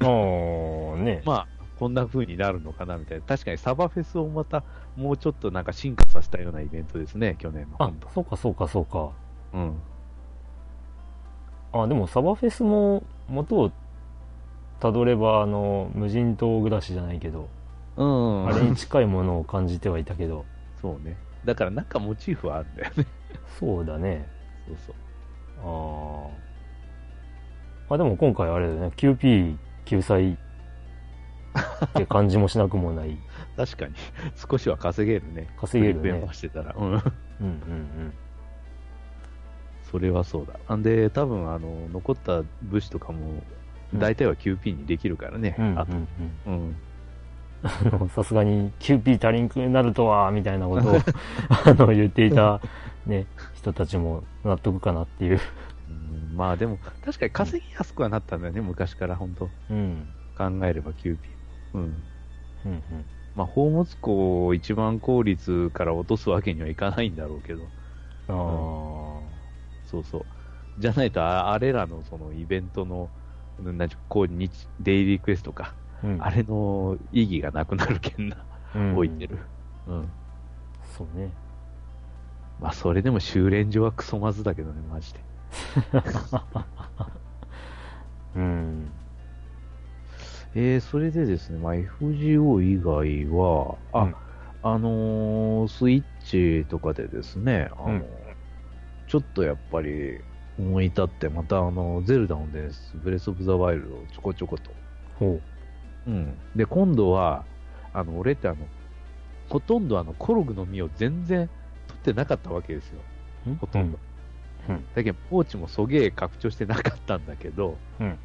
ど。ああ、ね。まあ、こんな風になるのかなみたいな。確かにサバフェスをまた、もうちょっとなんか進化させたようなイベントですね、去年の。あそうかそうかそうか。うん。あ、でもサバフェスも元を辿れば、あの、無人島暮らしじゃないけど、うん。あれに近いものを感じてはいたけど、そうね。だからなんかモチーフはあるんだよね。そうだね。そうそう。ああ。あ、でも今回あれだよね、QP 救済って感じもしなくもない。確かに、少しは稼げるね。稼げるねプリペン回してたら。うん。うんうんそれはそうだ。あんで、多分、あの、残った武士とかも、うん大体は QP にできるからね。うん。うんあと、うんうん さすがに QP 足りんくなるとは、みたいなことを あの言っていた、ね、人たちも納得かなっていう。うんまあでも、確かに稼ぎやすくはなったんだよね、昔から本当うん。考えれば QP。うん。うんうん。まあ、宝物庫を一番効率から落とすわけにはいかないんだろうけど、ああ。そうそう。じゃないと、ああれらのそのイベントの、なこう日、デイリークエストか、うんあれの意義がなくなるけんな、うん置いてる。うん。そうね。まあ、それでも修練所はクソまずだけどね、マジで。うん。えー、それでですね、まあ、FGO 以外は、あ、うんあのースイッチとかでですね、あのーうんちちょっとやっぱり思い立って、またあの、ゼルダの伝説、ブレスオブザワイルドをちょこちょこと。ほうん。で、今度は、あの、俺ってあの、ほとんどあの、コログの実を全然取ってなかったわけですよ。う。んほとんど。うん。だけど、ポーチもそげえ拡張してなかったんだけど、うん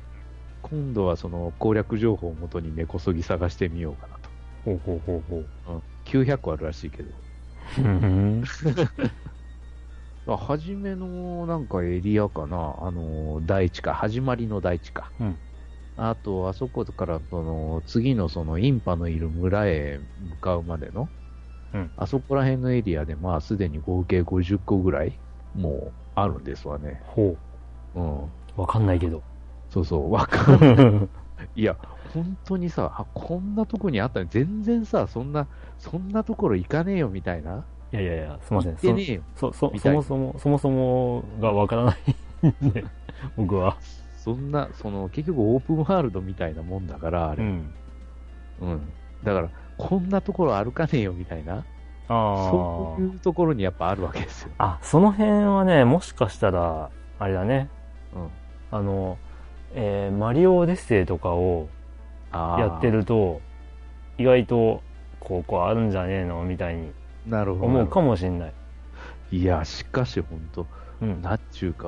今度はその攻略情報をもとに根こそぎ探してみようかなと。ほうほうほうほう。うん。900個あるらしいけど。うん。あ 初めのなんかエリアかな、あの大地か、始まりの大地か、うんあと、あそこからその次のそのインパのいる村へ向かうまでの、うんあそこら辺のエリアで、まあすでに合計50個ぐらい、もうあるんですわね。ほうん。う。わかんないけど。そうそう、わかる。いや、本当にさ、あこんなとこにあったの全然さ、そんな、そんなところ行かねえよみたいな。いやいやいや、すいません。行ってね。そ、そ、そもそも、そもそもがわからないんで、僕は。そんな、その、結局オープンワールドみたいなもんだから、あれ。うん。うん。だから、こんなところ歩かねえよみたいな、あそういうところにやっぱあるわけですよ。あ。あ、その辺はね、もしかしたら、あれだね。うん。あの、えーマリオオデッセイとかをやって。ると、意外と、こう、こうあるんじゃねえのみたいになるほど。思うかもしんない。いや、しかし本当うん。なんちゅうか、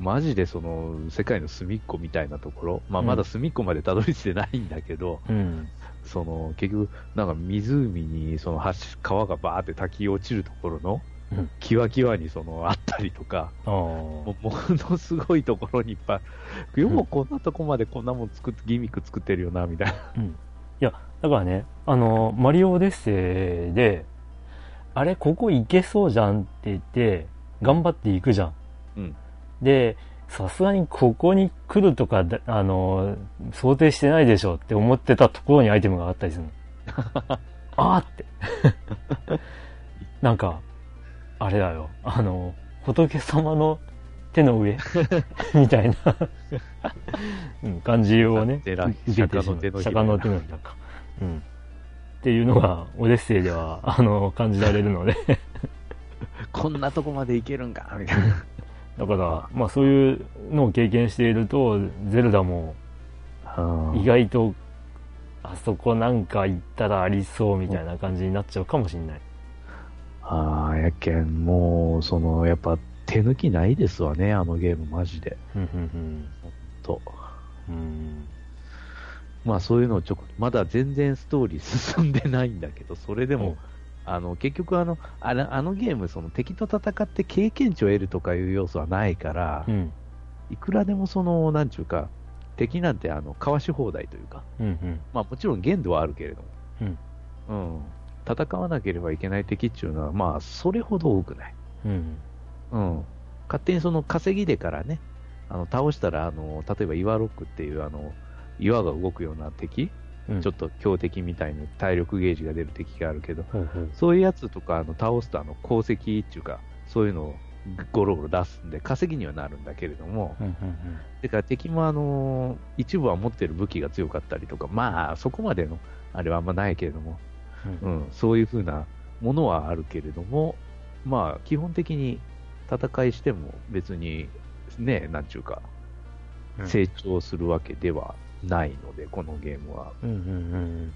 マジでその、世界の隅っこみたいなところ、まあ、うんまだ隅っこまでたどり着いてないんだけど、うん。その、結局、なんか湖に、その橋、川がバーって滝落ちるところのうん、キワキワにその、あったりとか、ああ。もものすごいところにいっぱい、よくこんなとこまでこんなもん作って、ギミック作ってるよな、みたいな。うん。いや、だからね、あの、マリオオデッセイで、あれ、ここ行けそうじゃんって言って、頑張って行くじゃん。うん。で、さすがにここに来るとか、だあの、想定してないでしょって思ってたところにアイテムがあったりするの。あーって。なんか、あれだよ。あの、仏様の手の上？みたいな、うん、感じをね、受けてしまう釈迦の手のひら釈迦の手のひらか。うん。っていうのが、オデッセイでは、あの、感じられるので。こんなとこまで行けるんか、みたいな。だから、まあそういうのを経験していると、ゼルダも意外と、あそこなんか行ったらありそうみたいな感じになっちゃうかもしれない。ああ、やけん、もう、その、やっぱ、手抜きないですわね、あのゲーム、マジで。ふんと。うん。まあ、そういうのをちょこ、まだ全然ストーリー進んでないんだけど、それでも、あの、結局あの、あのあのゲーム、その敵と戦って経験値を得るとかいう要素はないから、うん。いくらでもその、なんちゅうか、敵なんてあの、かわし放題というか、うん。うん。まあもちろん限度はあるけれども、うん。うん。戦わなければいけない敵っていうのは、まあ、それほど多くない。うん。うん。勝手にその稼ぎでからね、あの、倒したら、あの、例えば岩ロックっていう、あの、岩が動くような敵、うん。ちょっと強敵みたいな体力ゲージが出る敵があるけど、ほうほう。そういうやつとか、あの、倒すと、あの、鉱石っていうか、そういうのをゴロゴロ出すんで、稼ぎにはなるんだけれども、うん。うん。てか敵もあの一部は持ってる武器が強かったりとか、まあ、そこまでの、あれはあんまないけれども、う。うんん、そういう風なものはあるけれども、まあ、基本的に戦いしても別に、ね、なんちゅうか、うん成長するわけではないので、このゲームは。うん。うん。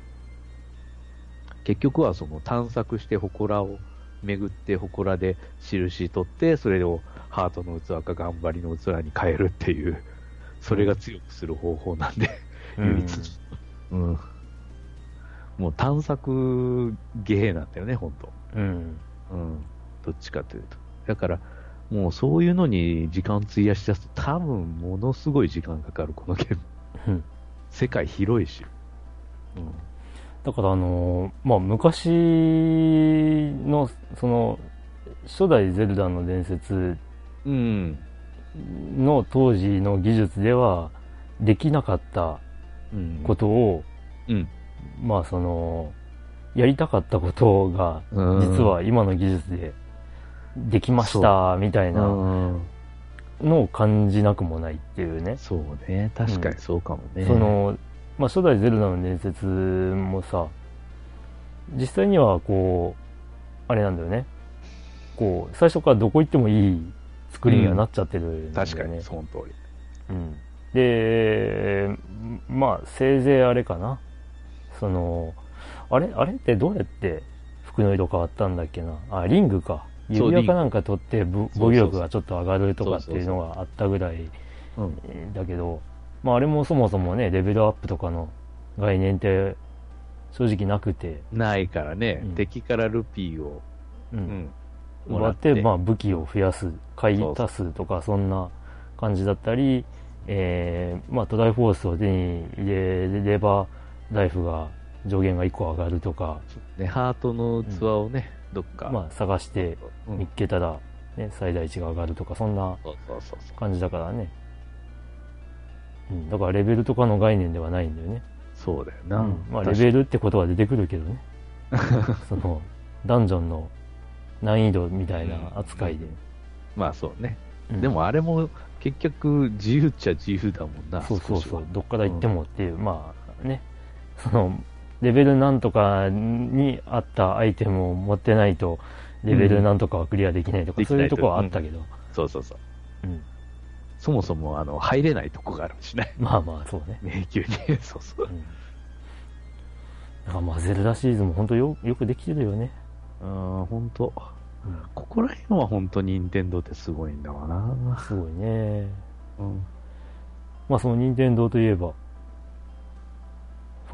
結局はその探索して祠を巡って祠で印取って、それをハートの器か頑張りの器に変えるっていう、それが強くする方法なんで、うん。唯一。うん。もう探索ゲーなんだよね、ほんと。うん。うん。どっちかというと。だから、もうそういうのに時間費やし出すと多分ものすごい時間かかる、このゲーム。うん。世界広いし。うん。だからあのーまあ、昔の、その、初代ゼルダの伝説うん。の当時の技術ではできなかったうん。ことを、うん。まあその、やりたかったことが、うん実は今の技術でできました、みたいなうん。のを感じなくもないっていうね。そうね。確かにそうかもね。そ、の、まあ初代ゼルダの伝説もさ、実際にはこう、あれなんだよね。こう、最初からどこ行ってもいい作りにはなっちゃってるんで、ね確かに、その通り。うん。で、まあ、せいぜいあれかな。その、あれあれってどうやって服の色変わったんだっけな？あ、リングか。指輪かなんか取って防御力がちょっと上がるとかっていうのがあったぐらいうん。だけど、まああれもそもそもね、レベルアップとかの概念って正直なくて、ないからね、うん敵からルピーを、う。うんん。奪って、まあ武器を増やす、買い足すとかそんな感じだったり、えー、まあトライフォースを手に入れれば、ライフが上限が1個上がるとか、ね、ハートの器をね、どっか、まあ探してうん見っけたら、ね、最大値が上がるとか、そんな。感じだからね。うん、だからレベルとかの概念ではないんだよね。そうだよな。うんまあレベルってことは出てくるけどね。その、ダンジョンの難易度みたいな扱いで。まあそうね。うんでもあれも結局自由っちゃ自由だもんな。そうそうそうどっから行ってもっていう、まあね、その、レベルなんとかに合ったアイテムを持ってないと、レベルなんとかはクリアできないとか、できないいうとこはあったけど、そうそうそう。うん。そもそもあの入れないとこがあるしね。まあまあ、そうね。迷宮に。そうそうう。ん。まあ、ゼルダシリーズも本当よよくできてるよね。うん、本当うん。ここら辺は本当任天堂ってすごいんだわな。すごいね。うん。まあその任天堂といえば、フ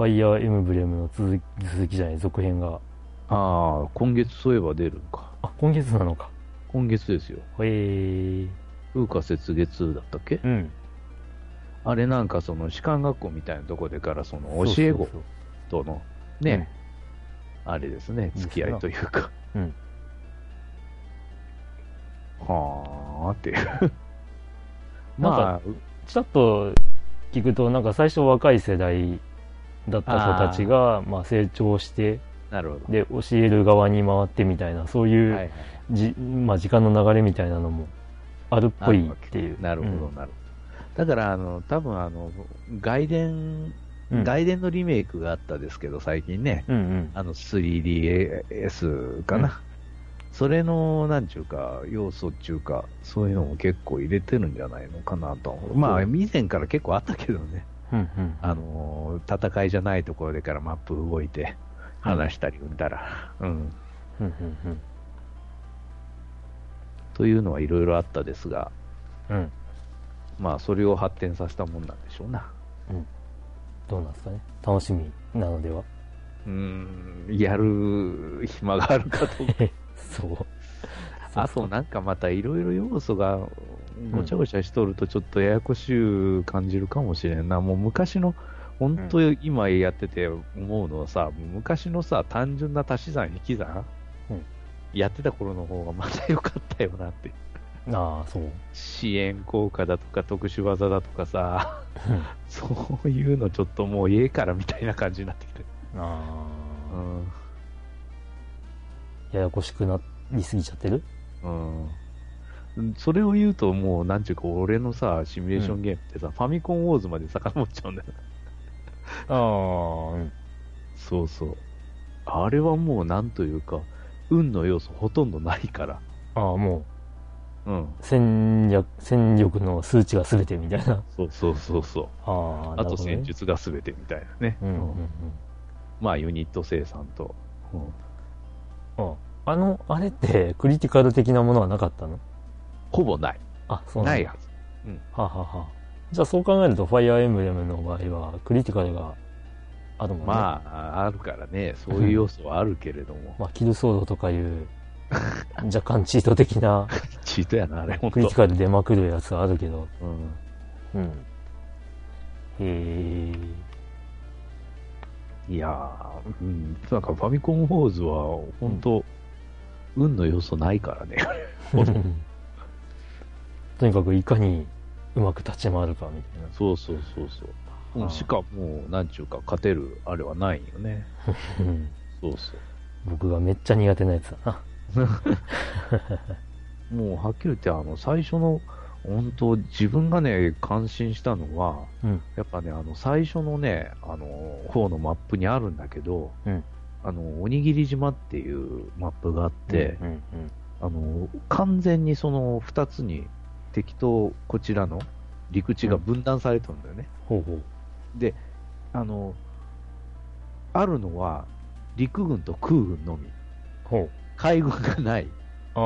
ァイアーエムブレムの続き続きじゃない、続編が。ああ、今月そういえば出るんか。あ、今月なのか。今月ですよ。へえ。風花雪月だったっけ？うん。あれなんかその士官学校みたいなとこでからその教え子とのね、あれですね、付き合いというか。うん。はあっていう。なんか まあ、ちょっと聞くと、なんか最初若い世代だった子たちが、まあ成長して、なるほど。で、教える側に回ってみたいな、そういう、はいはいじまあ時間の流れみたいなのもあるっぽいっていう。なるほど、なるほど。だから、あの、多分あの、外伝、うん。外伝のリメイクがあったですけど、最近ね、うんうん。あの 3DS かな。それの、なんちゅうか、要素っていうか、そういうのも結構入れてるんじゃないのかなと思う。まあ、以前から結構あったけどね。うんうん。あのー戦いじゃないところでからマップ動いて、話したり産んだら、うん。うんうんうん。というのはいろいろあったですが、うん。まあ、それを発展させたもんなんでしょうな。どうなんですかね。楽しみなのでは。うーん、やる暇があるかと。そう。あとなんかまたいろいろ要素がごちゃごちゃしとるとちょっとややこしゅう感じるかもしれんな。もう昔の、本当今やってて思うのはさ、昔のさ、単純な足し算引き算、うんやってた頃の方がまだ良かったよなって。ああ、そう。支援効果だとか特殊技だとかさ、うん そういうのちょっともう家からみたいな感じになってきて。あうん。あ、ややこしくなりすぎちゃってる？うん。それを言うともう、なんちゅうか、俺のさ、シミュレーションゲームってさ、ファミコンウォーズまで遡っちゃうんだよ。ああ、うん。そうそう。あれはもうなんというか、運の要素ほとんどないから。ああ、もうん。う、戦略、戦力の数値が全てみたいな。そうそうそうそう。ああ、あと戦ね。術が全てみたいなね。うんうんうん。まあユニット生産と。うんああの、あれってクリティカル的なものはなかったの？ほぼない。あ、そうなんだないはず。はあはあはあじゃあそう考えると、ファイアーエムブレムの場合は、クリティカルがあるもんね。まあ、あるからね、そういう要素はあるけれども。まあ、キルソードとかいう、若干チート的な、チートやな、あれ、ほんとクリティ。カル出まくるやつはあるけど、うん。うん。へえ。いやー、うん、なんかファミコンウォーズは、本当、運の要素ないからね。とにかくいかにうまく立ち回るかみたいな。そうそうそうそう。うんしかも、なんちゅうか、勝てる、あれはないよね。うんそうそ僕がめっちゃ苦手なやつだな。う。もう、はっきり言って、あの、最初の、本当自分がね、感心したのは、うん。やっぱね、あの、最初のね、あの、方のマップにあるんだけど、うんあの、おにぎり島っていうマップがあって、うんうんあの、完全にその二つに敵とこちらの陸地が分断されてるんだよね。ほうほう。で、あの、あるのは陸軍と空軍のみ。ほう。海軍がない。あ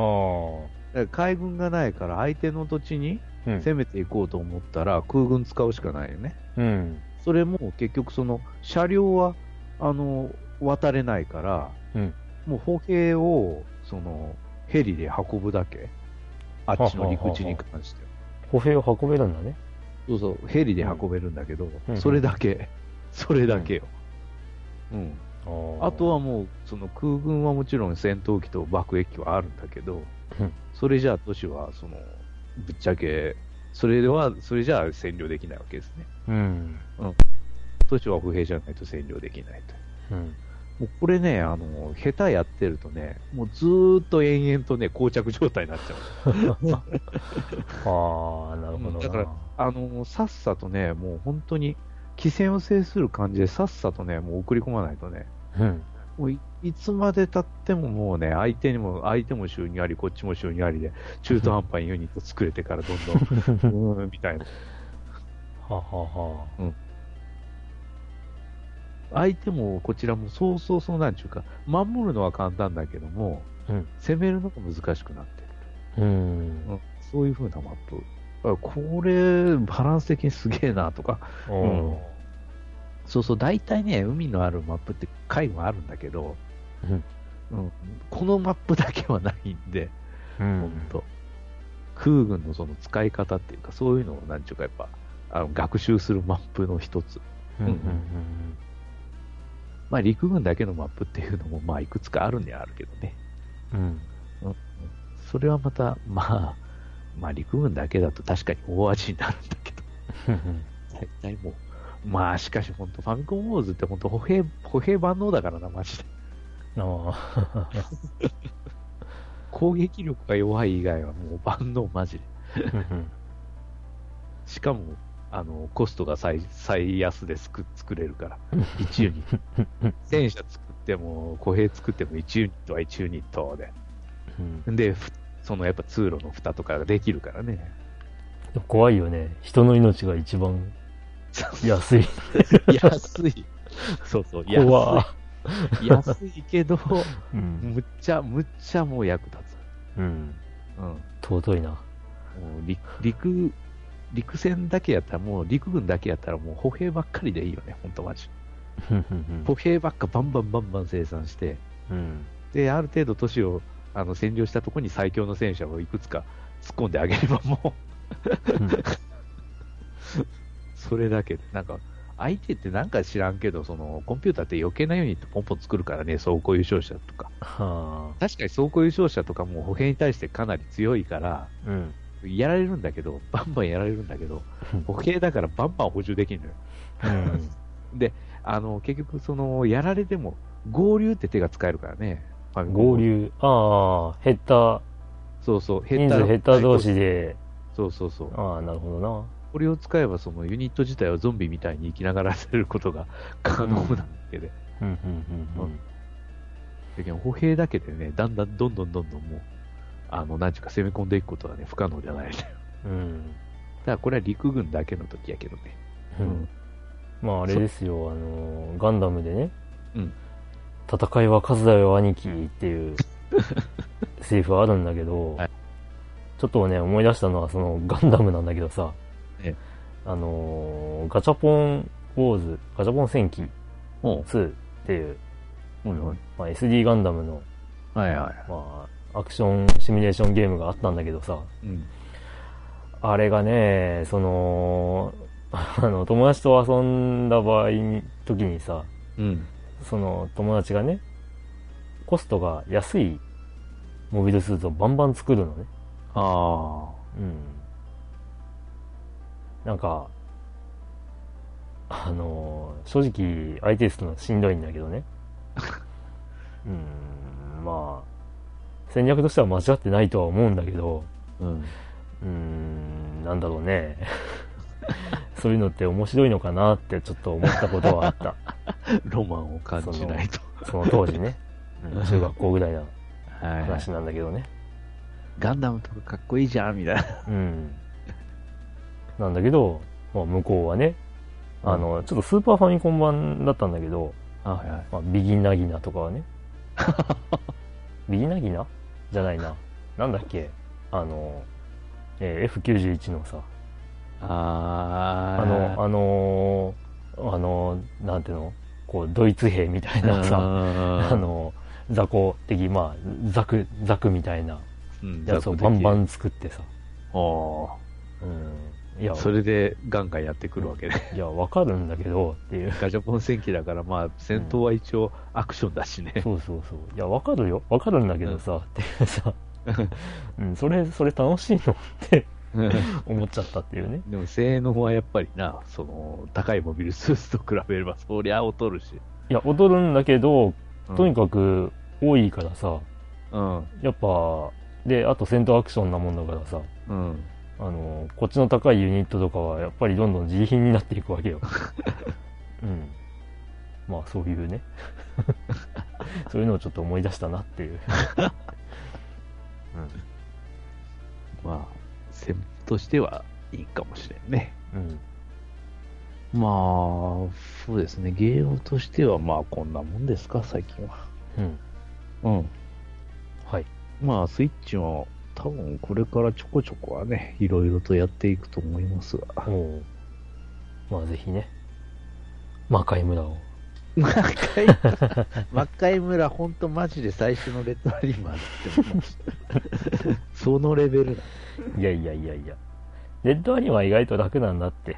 あ。海軍がないから相手の土地にうん。攻めていこうと思ったら空軍使うしかないよね。うん。それも結局その車両はあの渡れないから、うんもう歩兵をそのヘリで運ぶだけ。あっちの陸地に関しては。歩兵を運べるんだね。そうそう、ヘリで運べるんだけど、うんそれだけ。それだけよ。うん。ああとはもう、その空軍はもちろん戦闘機と爆撃機はあるんだけど、うんそれじゃあ都市は、その、ぶっちゃけ、それでは、それじゃあ占領できないわけですね。うん。都市は不平じゃないと占領できないと。うん。もうこれね、あの、下手やってるとね、もうずーっと延々とね、膠着状態になっちゃ ああ、なるほどな。だからう。あの、さっさとね、もう本当に、規制を制する感じでさっさとね、もう送り込まないとね、うん。もういいつまで経ってももうね、相手にも、相手も収入あり、こっちも収入ありで、中途半端にユニット作れてからどんどん、うーん、みたいな。ははは相手もこちらもそうそうそうなんちゅうか、守るのは簡単だけども、うん攻めるのが難しくなってる。うん。うんそういう風なマップ。あこれ、バランス的にすげえなとか。うん。そうそう、大体ね、海のあるマップって海もあるんだけど、うんうん、このマップだけはないんで、うん。本当、空軍のその使い方っていうか、そういうのをなんちゅうかやっぱ、あの学習するマップの一つ。うん。うん。まあ陸軍だけのマップっていうのも、まあいくつかあるにはあるけどね。うん。それはまた、まあ、まあ陸軍だけだと確かに大味になるんだけど、うん。大体もう、まあしかし本当ファミコンウォーズって本当歩兵、歩兵万能だからな、マジで。ああ。攻撃力が弱い以外はもう万能マジで。しかも、あの、コストが最最安で作作れるから、1ユニット。戦車作っても、歩兵作っても1ユニットは1ユニットで。うんで、ふそのやっぱ通路の蓋とかができるからね。怖いよね。人の命が一番安い。安い。そうそう、安怖い。安いけど、うん。むっちゃ、むっちゃもう役立つ。うん。うん。尊いな。陸、陸、陸戦だけやったら、もう陸軍だけやったら、もう歩兵ばっかりでいいよね、ほんとマジ。歩兵ばっかバンバンバンバン生産して、うん。で、ある程度都市をあの占領したところに最強の戦車をいくつか突っ込んであげればもう、それだけで、なんか、相手ってなんか知らんけど、その、コンピューターって余計なユニットポンポン作るからね、走行優勝者とか。はあ。確かに走行優勝者とかも歩兵に対してかなり強いから、うん。やられるんだけど、バンバンやられるんだけど、歩兵だからバンバン補充できるのよ。うん。で、あの、結局、その、やられても、合流って手が使えるからね。合流。ああ、減った、そうそう、人数減った同士で、そうそうそう。ああ、なるほどな。これを使えば、そのユニット自体はゾンビみたいに生きながらせることが 可能なわけで。うん、うん、うんだけど歩兵だけでね、だんだんどんどんどんどんもう、あの、なんちゅうか攻め込んでいくことはね、不可能じゃないね。だかうん。うん。らこれは陸軍だけの時やけどね。うん。まあ、あれですよ、あの、ガンダムでね、うん戦いは数だよ、兄貴っていう、セリフあるんだけど、はいちょっとね、思い出したのは、その、ガンダムなんだけどさ、ええあのーガチャポンウォーズ、ガチャポン戦記おう2っていう、はいはい。まあ、SD ガンダムの、はいはい。まあ、アクションシミュレーションゲームがあったんだけどさ、うん。あれがね、その、あの、友達と遊んだ場合に、時にさ、うん。その友達がね、コストが安いモビルスーツをバンバン作るのね。あうん。なんか、あのー正直相手するのしんどいんだけどね。うん、まあ、戦略としては間違ってないとは思うんだけど、あ。うん。うん、なんだろうね。そういうのって面白いのかなってちょっと思ったことはあった。ロマンを感じないと。その当時ね。うん中学校ぐらいのはいはい話なんだけどね。ガンダムとかかっこいいじゃん、みたいな。うん。なんだけど、まあ、向こうはね、うんあの、ちょっとスーパーファミコン版だったんだけど、はいはい。まあ、ビギナギナとかはね。ビギナギナ？じゃないな。なんだっけ？あの、えー F91 のさ、ああの、あのーあのーなんていうの？こう、ドイツ兵みたいなさ、ああの、雑魚的、まあ、ザク、ザクみたいな。うん。やつをバンバン作ってさ。おうん。いや、それでガンガンやってくるわけね。いや、わかるんだけど、っていう。ガチャポン戦記だから、まあ、戦闘は一応アクションだしね。そうそうそう。いや、わかるよ。わかるんだけどさ、っていうさ、うん、それ、それ楽しいのって 思っちゃったっていうね。でも性能はやっぱりな、その、高いモビルスーツと比べれば、そりゃ劣るし。いや、踊るんだけど、とにかかく多いからさ、く、うん。やっぱ、で、あと戦闘アクションなもんだからさ、うん。あの、こっちの高いユニットとかはやっぱりどんどん自利品になっていくわけよ。うん。まあそういうね。そういうのをちょっと思い出したなっていう。まあ、戦としてはいいかもしれんね。うん。まあ、そうですね。ゲームとしては、まあ、こんなもんですか、最近は。うん。うん。はい。まあ、スイッチも、多分これからちょこちょこはね、いろいろとやっていくと思いますが。おうまあぜひね。魔界村を。魔界、魔界村、ほんとマジで最初のレッドアリーマーって思いました。そのレベルだ。いやいやいやいや。レッドアニは意外と楽なんだって。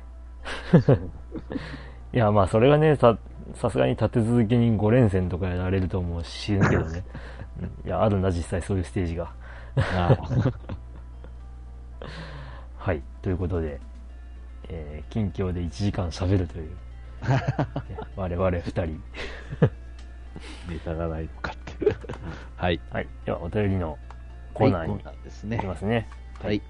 いや、まあそれがね、さ、さすがに立て続けに5連戦とかやられるともう死ぬけどね。うんいや、あるんだ、実際そういうステージが。あ はい。ということで、えー近況で1時間喋るという。ね 我々2人。ネタがないのかっていう。はい。はい。では、お便りのコーナーにはいコーナーです行きねま。すね。はい。